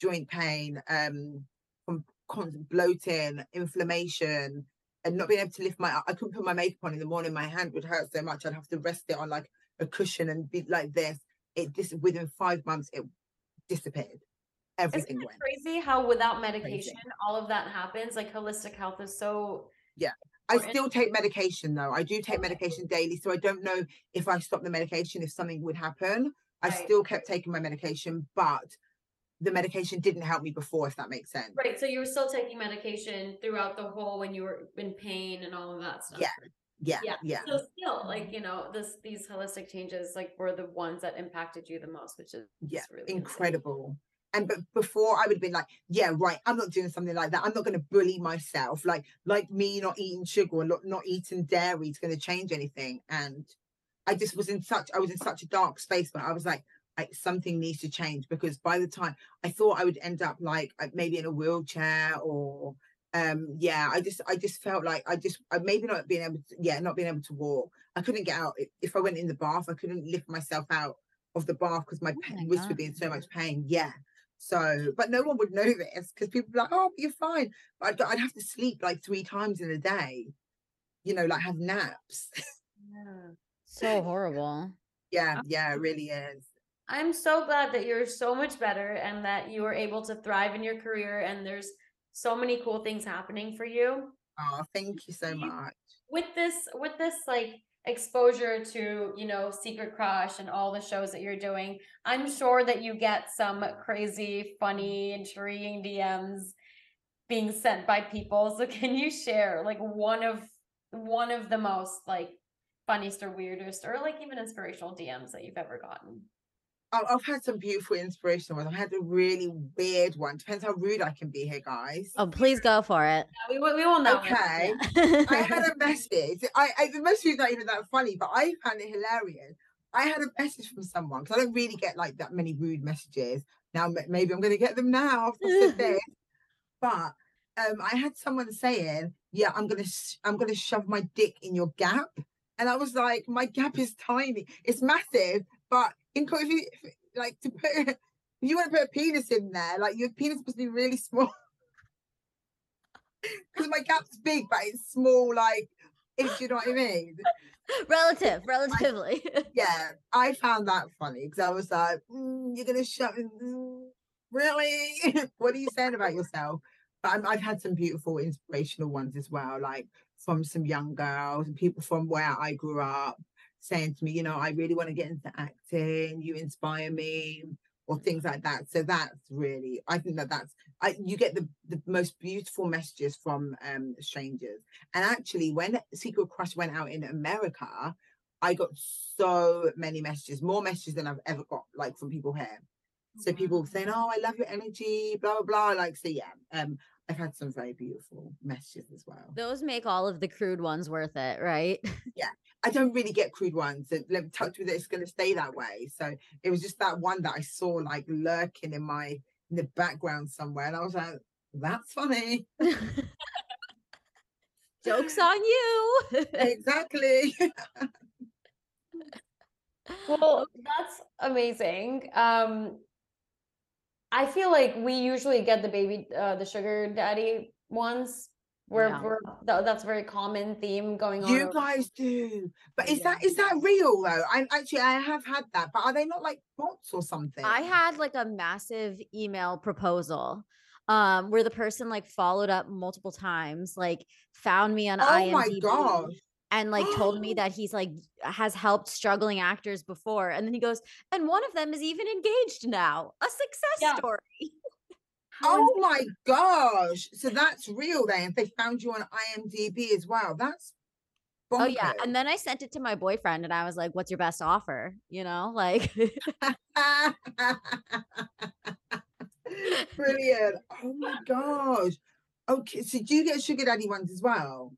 joint pain um from constant bloating inflammation and not being able to lift my I couldn't put my makeup on in the morning. My hand would hurt so much. I'd have to rest it on like a cushion and be like this. It just within five months it disappeared. everything Isn't it went. crazy how without medication all of that happens? Like holistic health is so I still take medication though. I do take medication daily, so I don't know if I stop the medication if something would happen. I Right. still kept taking my medication, but the medication didn't help me before, if that makes sense. right. So you were still taking medication throughout the whole when you were in pain and all of that stuff. Yeah. Yeah, Yeah. yeah, So still, like mm-hmm. you know, this these holistic changes like were the ones that impacted you the most, which is yeah, really insane. And but before I would have been like, yeah, right, I'm not doing something like that. I'm not going to bully myself. Like, like me not eating sugar or not, not eating dairy is going to change anything. And I just was in such, I was in such a dark space, but I was like, I, something needs to change because by the time I thought I would end up like uh, maybe in a wheelchair or um yeah i just i just felt like i just I maybe not being able to yeah not being able to walk i couldn't get out If- i went in the bath i couldn't lift myself out of the bath because my Oh my wrist would be in so much pain yeah so but no one would know this because people be like oh you're fine but I'd, I'd have to sleep like three times in a day you know like have naps Yeah. So *laughs* horrible. yeah yeah it really is I'm so glad that you're so much better and that you were able to thrive in your career and there's so many cool things happening for you. oh thank you so much With this with this like exposure to, you know, Secret Crush and all the shows that you're doing, I'm sure that you get some crazy, funny, intriguing DMs being sent by people. So *laughs* can you share like one of one of the most like funniest or weirdest or like even inspirational DMs that you've ever gotten? I- I've had some beautiful inspirational ones. I've had a really weird one. Depends how rude I can be here, guys. Oh, please go for it. Yeah, we we we won't know. Okay. Yeah. *laughs* I had a message. I, I the message is not even that funny, but I found it hilarious. I had a message from someone because I don't really get like that many rude messages. Now m- maybe I'm gonna get them now after I *laughs* this. But um, I had someone saying, "Yeah, I'm gonna sh- I'm gonna shove my dick in your gap," and I was like, "My gap is tiny. It's massive, but in if you like to put *laughs* if you want to put a penis in there, like your penis must be really small." *laughs* because my gap's big, but it's small. Like, if you know what I mean. *laughs* Relative, relatively. Yeah, I found that funny because I was like, "Mm, "You're gonna shut mm, really? what are you saying about yourself?" But I'm, I've had some beautiful, inspirational ones as well, like from some young girls and people from where I grew up, saying to me, "You know, I really want to get into acting. You inspire me." Or things like that. So that's really, I think that that's, I, you get the, the most beautiful messages from um strangers. And actually, when Secret Crush went out in America, I got so many messages, more messages than I've ever got, like from people here. So people saying, "Oh, I love your energy," blah blah blah. Like, so yeah, um, I've had some very beautiful messages as well. Those make all of the crude ones worth it, right? *laughs* Yeah. I don't really get crude ones. And let me touch with it; it's going to stay that way. So it was just that one that I saw like lurking in my in the background somewhere, and I was like, "That's funny." *laughs* Joke's on you. *laughs* exactly. Well, that's amazing. Um, I feel like we usually get the baby, uh, the sugar daddy ones. Where Yeah. we're that, that's a very common theme going on. You guys do, but is Yeah. that is that real though? I'm actually I have had that, but are they not like bots or something? I had like a massive email proposal um where the person like followed up multiple times, like found me on Oh my IMDb gosh. And like told me that *gasps* he's like has helped struggling actors before. And then he goes, and one of them is even engaged now. A success Yeah. story. *laughs* Oh my gosh. So that's real then. They found you on IMDb as well. That's Oh yeah. And then I sent it to my boyfriend and I was like, what's your best offer? You know, like *laughs* Brilliant. Oh my gosh. Okay, so do you get sugar daddy ones as well?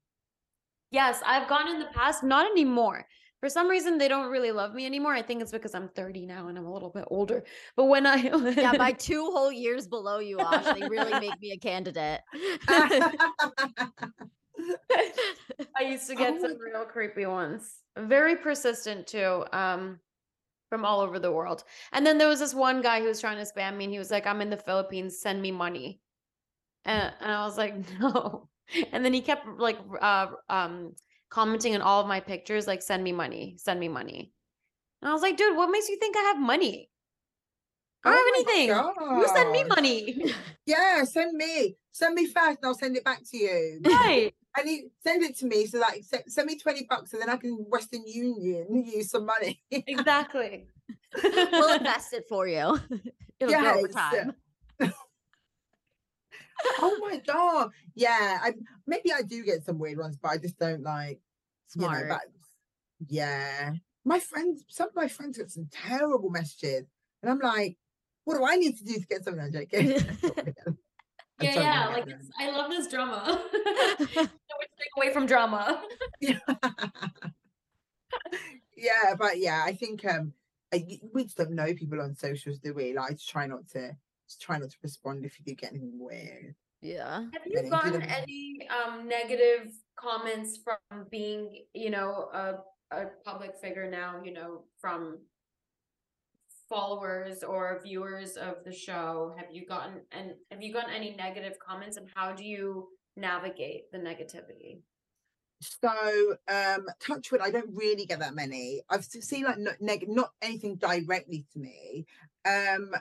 Yes, I've gone in the past, not anymore. For some reason, they don't really love me anymore. I think it's because I'm 30 now and I'm a little bit older. But when I yeah, by *laughs* two whole years below you, Ash, they really make me a candidate. *laughs* I used to *laughs* get Oh some real creepy ones. Very persistent too. Um from all over the world. And then there was this one guy who was trying to spam me and he was like, I'm in the Philippines, send me money. And, and I was like, no. And then he kept like uh um commenting on all of my pictures, like, send me money, send me money. And I was like, dude, what makes you think I have money? I don't Oh have anything. You send me money. *laughs* Yeah, send me. Send me first and I'll send it back to you. right. And he send it to me so like se- send me 20 bucks and then I can Western Union use some money. Exactly. we'll invest *laughs* it for you. *laughs* It'll grow over Yes. time. Oh my god. Yeah. I maybe I do get some weird ones, but I just don't like Smart. you know, but yeah. My friends, some of my friends get some terrible messages. And I'm like, what do I need to do to get something? I'm joking. *laughs* *laughs* Yeah, yeah. Like it's, I love this drama. so much take away from drama. *laughs* yeah. yeah, but yeah, I think um I, we just don't know people on socials, do we? Like, I try not to just try not to respond if you do get anything weird. yeah. Have you gotten including- any um negative comments from being, you know, a a public figure now, you know, from followers or viewers of the show? Have you gotten and have you gotten any negative comments and how do you navigate the negativity? So, um, touchwood, I don't really get that many. I've seen like not neg- not anything directly to me. Um,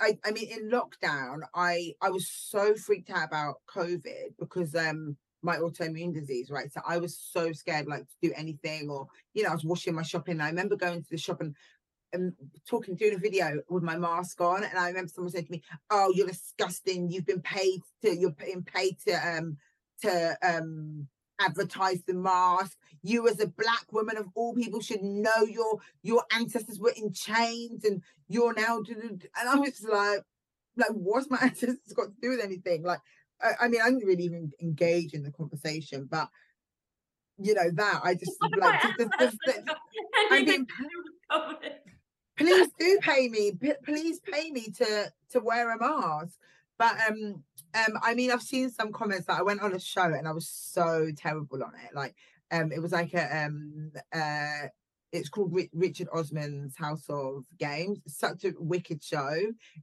I, I mean, in lockdown, I I was so freaked out about COVID because um my autoimmune disease, right? So I was so scared, like to do anything, or you know, I was washing my shopping. I remember going to the shop and and talking, doing a video with my mask on, and I remember someone said to me, "Oh, you're disgusting. You've been paid to. You're being paid to um to um." Advertise the mask. You as a black woman of all people should know your your ancestors were in chains and you're now do- do- do-" and I was like like what's my *laughs* ancestors got to do with anything? Like I, I mean I didn't really even engage in the conversation, but you know that I just What like just, just, just. I'm Anything being to do with COVID? please do pay me please pay me to to wear a mask but um um i mean i've seen some comments that i went on a show and i was so terrible on it like um it was like a um uh it's called Ri- richard osman's house of games it's such a wicked show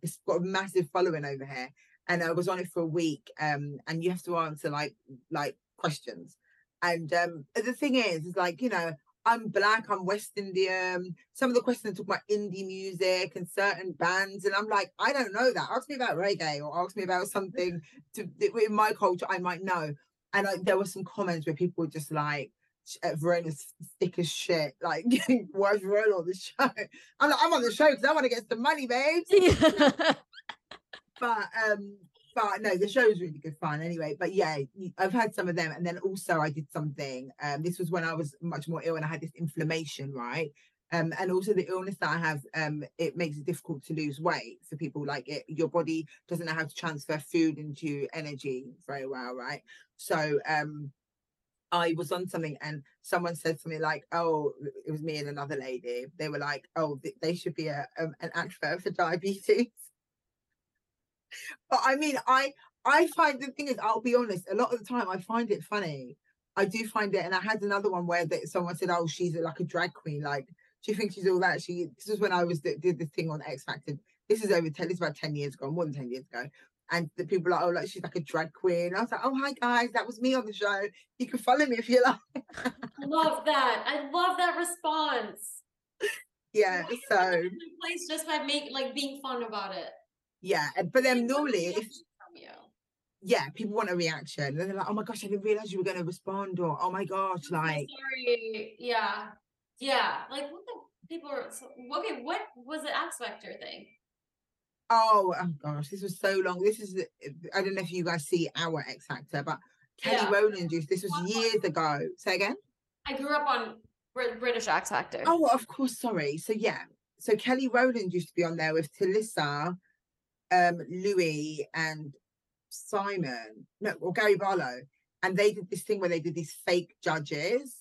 it's got a massive following over here and i was on it for a week um and you have to answer like like questions and um the thing is is like you know I'm black, I'm West Indian. Some of the questions talk about indie music and certain bands, and I'm like, I don't know that. Ask me about reggae or ask me about something to in my culture I might know. And I, there were some comments where people were just like, "Sh- uh, Verona's thick as shit. Like, *laughs* why is Verona on the show? I'm like, I'm on the show because I want to get some money, babes. *laughs* But um, but no, the show was really good fun anyway. But yeah, I've had some of them, and then also I did something. Um, this was when I was much more ill and I had this inflammation, right? Um, and also the illness that I have, um, it makes it difficult to lose weight for people. Like it, your body doesn't know how to transfer food into energy very well, right? So um, I was on something and someone said to me like, "Oh, it was me and another lady." They were like, "Oh, they should be a um, an expert for diabetes." But I mean, I I find the thing is, I'll be honest. A lot of the time, I find it funny. I do find it, and I had another one where that someone said, "Oh, she's like a drag queen. Like, she thinks she's all that." She this was when I was did this thing on X Factor. This is over ten. This is about ten years ago, more than ten years ago. And the people are like, "Oh, like she's like a drag queen." I was like, "Oh, hi guys, that was me on the show. You can follow me if you like." I *laughs* love that. I love that response. *laughs* Yeah. Why is it So place just by make like being fun about it. Yeah, but then normally, if reaction from you? yeah, people want a reaction, and they're like, "Oh my gosh, I didn't realize you were going to respond," or "Oh my gosh, like." sorry. Yeah. Yeah. Like what the people are so, okay, what was the X Factor thing? Oh, oh gosh, this was so long. This is I don't know if you guys see our X Factor, but Kelly Yeah. Rowland used this was years ago. Say again. I grew up on Brit- British X Factor. Oh, of course. Sorry. So yeah. So Kelly Rowland used to be on there with Tulisa, um, Louis, and Simon. No, or Gary Barlow, and they did this thing where they did these fake judges.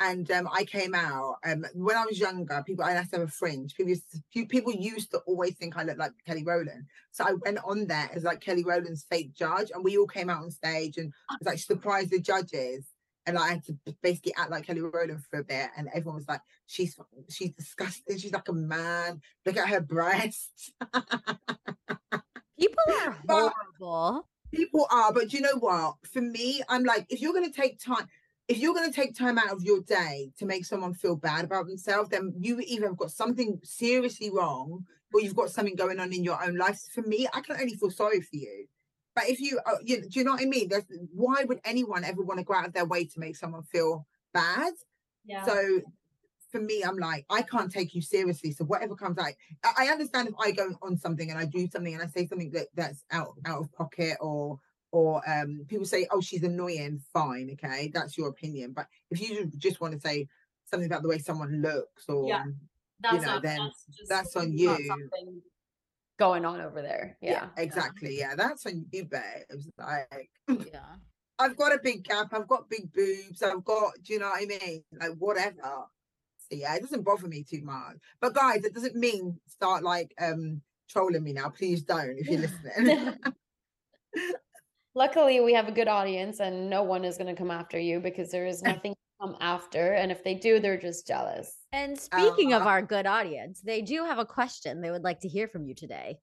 And um, I came out um, when I was younger. People, I had to have a fringe. People, used to- people used to always think I looked like Kelly Rowland. So I went on there as like Kelly Rowland's fake judge, and we all came out on stage and was like surprised the judges. And like, I had to basically act like Kelly Rowland for a bit, and everyone was like, "She's she's disgusting. She's like a man. Look at her breasts." *laughs* People are But- horrible. People are, but do you know what? For me, I'm like, if you're gonna take time, if you're going to take time out of your day to make someone feel bad about themselves, then you either have got something seriously wrong or you've got something going on in your own life. For me, I can only feel sorry for you. But if you, uh, you do you know what I mean? There's, why would anyone ever want to go out of their way to make someone feel bad? Yeah. So for me, I'm like, I can't take you seriously. So whatever comes out, I understand if I go on something and I do something and I say something that that's out out of pocket or or um people say, oh, she's annoying. Fine, okay, that's your opinion. But if you just want to say something about the way someone looks or Yeah. that's know, not, then that's, just that's on you. Something going on over there. Yeah. exactly. Yeah, that's on you, babe. It was Like *laughs* Yeah. I've got a big gap. I've got big boobs. I've got, do you know what I mean? Like whatever. So yeah, it doesn't bother me too much. But guys, it doesn't mean start like um trolling me now. Please don't if you're listening. *laughs* *laughs* Luckily, we have a good audience and no one is going to come after you because there is nothing to come after. And if they do, they're just jealous. And speaking of Uh, our good audience, they do have a question they would like to hear from you today.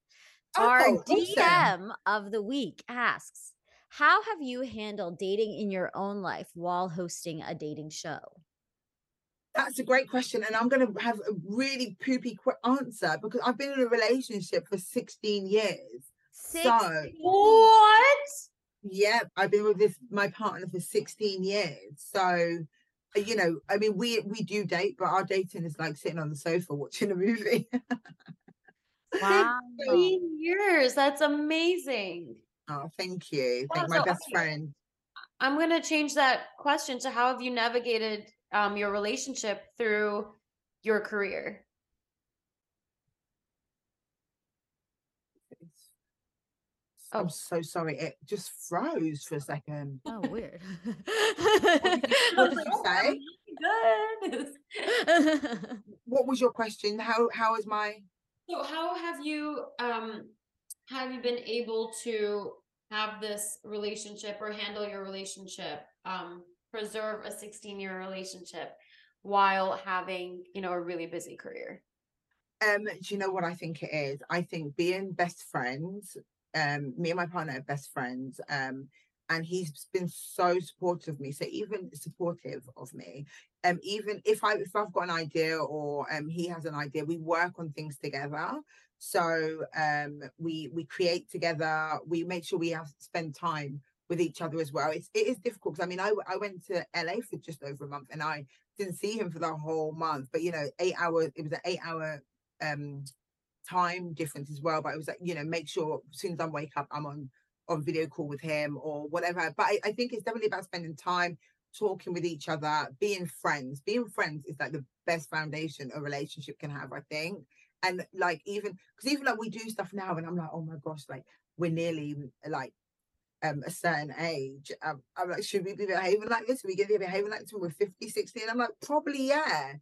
Our Oh, awesome. DM of the week asks, How have you handled dating in your own life while hosting a dating show? That's a great question. And I'm going to have a really poopy quick answer because I've been in a relationship for 16 years. Six So, What? yeah, I've been with this, my partner for 16 years. So, you know, I mean, we we do date, but our dating is like sitting on the sofa watching a movie. *laughs* Wow. 15 years. That's amazing. oh, thank you. Wow, Thank my best okay. friend. I'm going to change that question to how have you navigated um, your relationship through your career? I'm Oh. so sorry. It just froze for a second. Oh, weird. What did you *laughs* say? Goodness. *laughs* What was your question? How how is my So how have you um have you been able to have this relationship or handle your relationship um preserve a 16 year relationship while having you know a really busy career um do you know what I think it is? I think being best friends, um, me and my partner are best friends, um, and he's been so supportive of me. So even supportive of me. Um, even if I if I've got an idea or um he has an idea, we work on things together. So um we we create together, we make sure we have spend time with each other as well. It's it is difficult 'cause I mean I I went to LA for just over a month and I didn't see him for the whole month, but you know, eight hours it was an eight hour um time difference as well. But it was like, you know, make sure as soon as I wake up, I'm on on video call with him or whatever. But I, I think it's definitely about spending time talking with each other, being friends. Being friends is like the best foundation a relationship can have, I think. And like even because even like we do stuff now and I'm like, oh my gosh, like we're nearly like um a certain age. Um, I'm like, should we be behaving like this? Are we gonna be behaving like this when we're 50, 60? And I'm like, probably yeah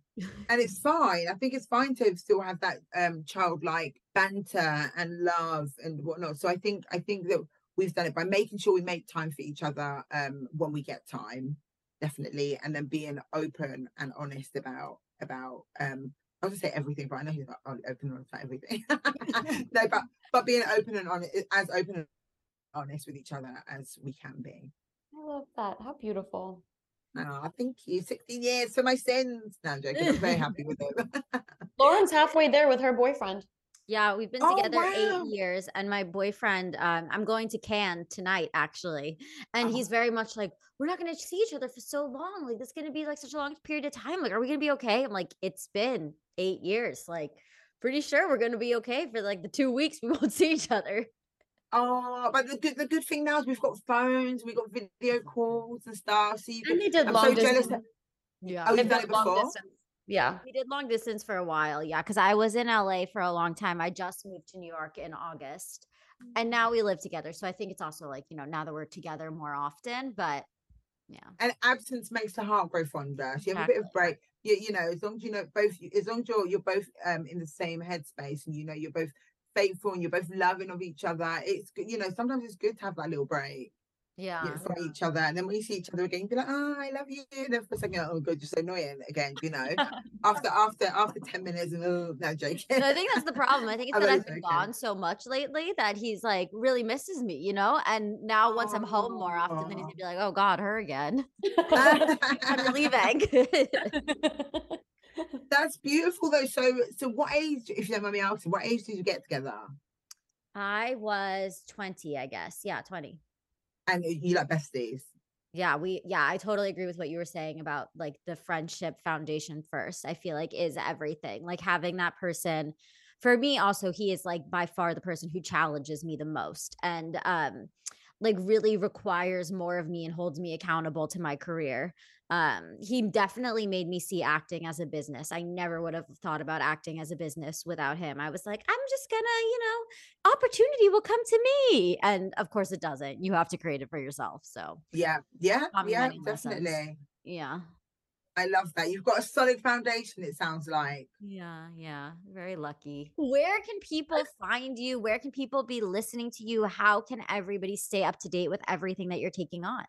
and it's *laughs* fine. I think it's fine to still have that um childlike banter and love and whatnot. So I think I think that we've done it by making sure we make time for each other um when we get time, definitely, and then being open and honest about about um I was gonna say everything, but I know he's not open and honest about everything. *laughs* no, but but being open and honest as open honest with each other as we can be. i love that how beautiful Oh, thank you. 16 years for my sins. No, I'm joking. I'm very happy with *laughs* it. *laughs* lauren's halfway there with her boyfriend Yeah, we've been Oh, together wow. eight years, and my boyfriend, um, I'm going to Cannes tonight, actually, and Oh. he's very much like, we're not going to see each other for so long. Like, this is going to be like such a long period of time. Like, are we going to be okay? I'm like, it's been eight years. Like, pretty sure we're going to be okay for like the two weeks we *laughs* won't see each other. Oh, but the good the good thing now is we've got phones, we've got video calls and stuff. So you and can, they did I'm long so jealous. distance that- Yeah. Oh, They've done done it long before? distance. yeah We did long distance for a while, yeah, because I was in LA for a long time. I just moved to New York in August, and now we live together. So I think it's also like you know now that we're together more often, but yeah, And absence makes the heart grow fonder. So you have a bit of break. You, you know, as long as you know both, as long as you're you're both um in the same headspace and you know you're both faithful and you're both loving of each other. It's good, you know, sometimes it's good to have that little break. Yeah. yeah, from each other. And then when you see each other again, be like, oh, I love you. And then for a second, oh god, you're so annoying again, you know. *laughs* after after after 10 minutes and oh no joking. No, I think that's the problem. I think it's that I've been joking. *laughs* gone so much lately that he's like really misses me, you know? And now once I'm home more often, then he's gonna be like, oh God, her again. *laughs* I'm leaving. That's beautiful though. So so what age, if you don't mind me asking, what age did you get together? I was 20, I guess. Yeah, 20. And you like besties? Yeah, we yeah, I totally agree with what you were saying about like the friendship foundation first. I feel like is everything. Like having that person for me also he is like by far the person who challenges me the most and um like really requires more of me and holds me accountable to my career. Um he definitely made me see acting as a business. I never would have thought about acting as a business without him. I was like, I'm just to, you know, opportunity will come to me. And of course it doesn't. You have to create it for yourself. So, Yeah, yeah, yeah, many lessons. definitely. yeah. I love that. You've got a solid foundation, it sounds like. Yeah, yeah. Very lucky. Where can people find you? Where can people be listening to you? How can everybody stay up to date with everything that you're taking on?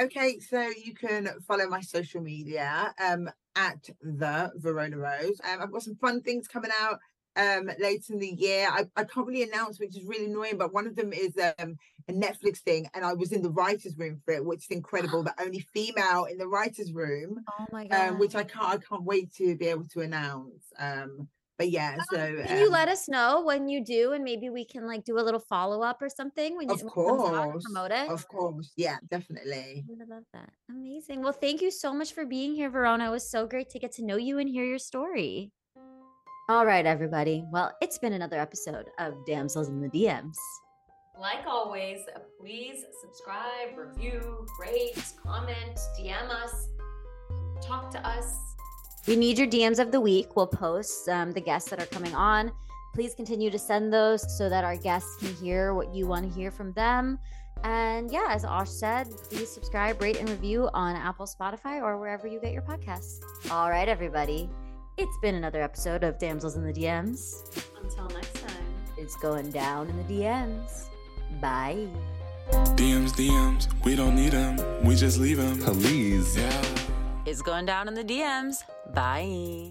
Okay, so you can follow my social media um at the Verona Rose. Um, I've got some fun things coming out um later in the year. I, I can't really announce, which is really annoying, but one of them is um a Netflix thing, and I was in the writers' room for it, which is incredible. the only female in the writers' room, *gasps* Oh my um, which I can't I can't wait to be able to announce. Um, but yeah, so Can you um, let us know when you do and maybe we can like do a little follow-up or something when you Of out course, promote it? Of course, yeah, definitely. I love that. Amazing. Well, thank you so much for being here, Verona. It was so great to get to know you and hear your story. All right, everybody. Well, it's been another episode of Damsels in the DMs. Like always, please subscribe, review, rate, comment, DM us, talk to us. We need your DMs of the week. We'll post um, the guests that are coming on. Please continue to send those so that our guests can hear what you want to hear from them. And yeah, as Osh said, please subscribe, rate, and review on Apple, Spotify, or wherever you get your podcasts. All right, everybody. It's been another episode of Damsels in the DMs. Until next time. It's going down in the DMs. Bye. DMs, DMs, we don't need them, we just leave them. Please. Yeah. It's going down in the DMs. Bye.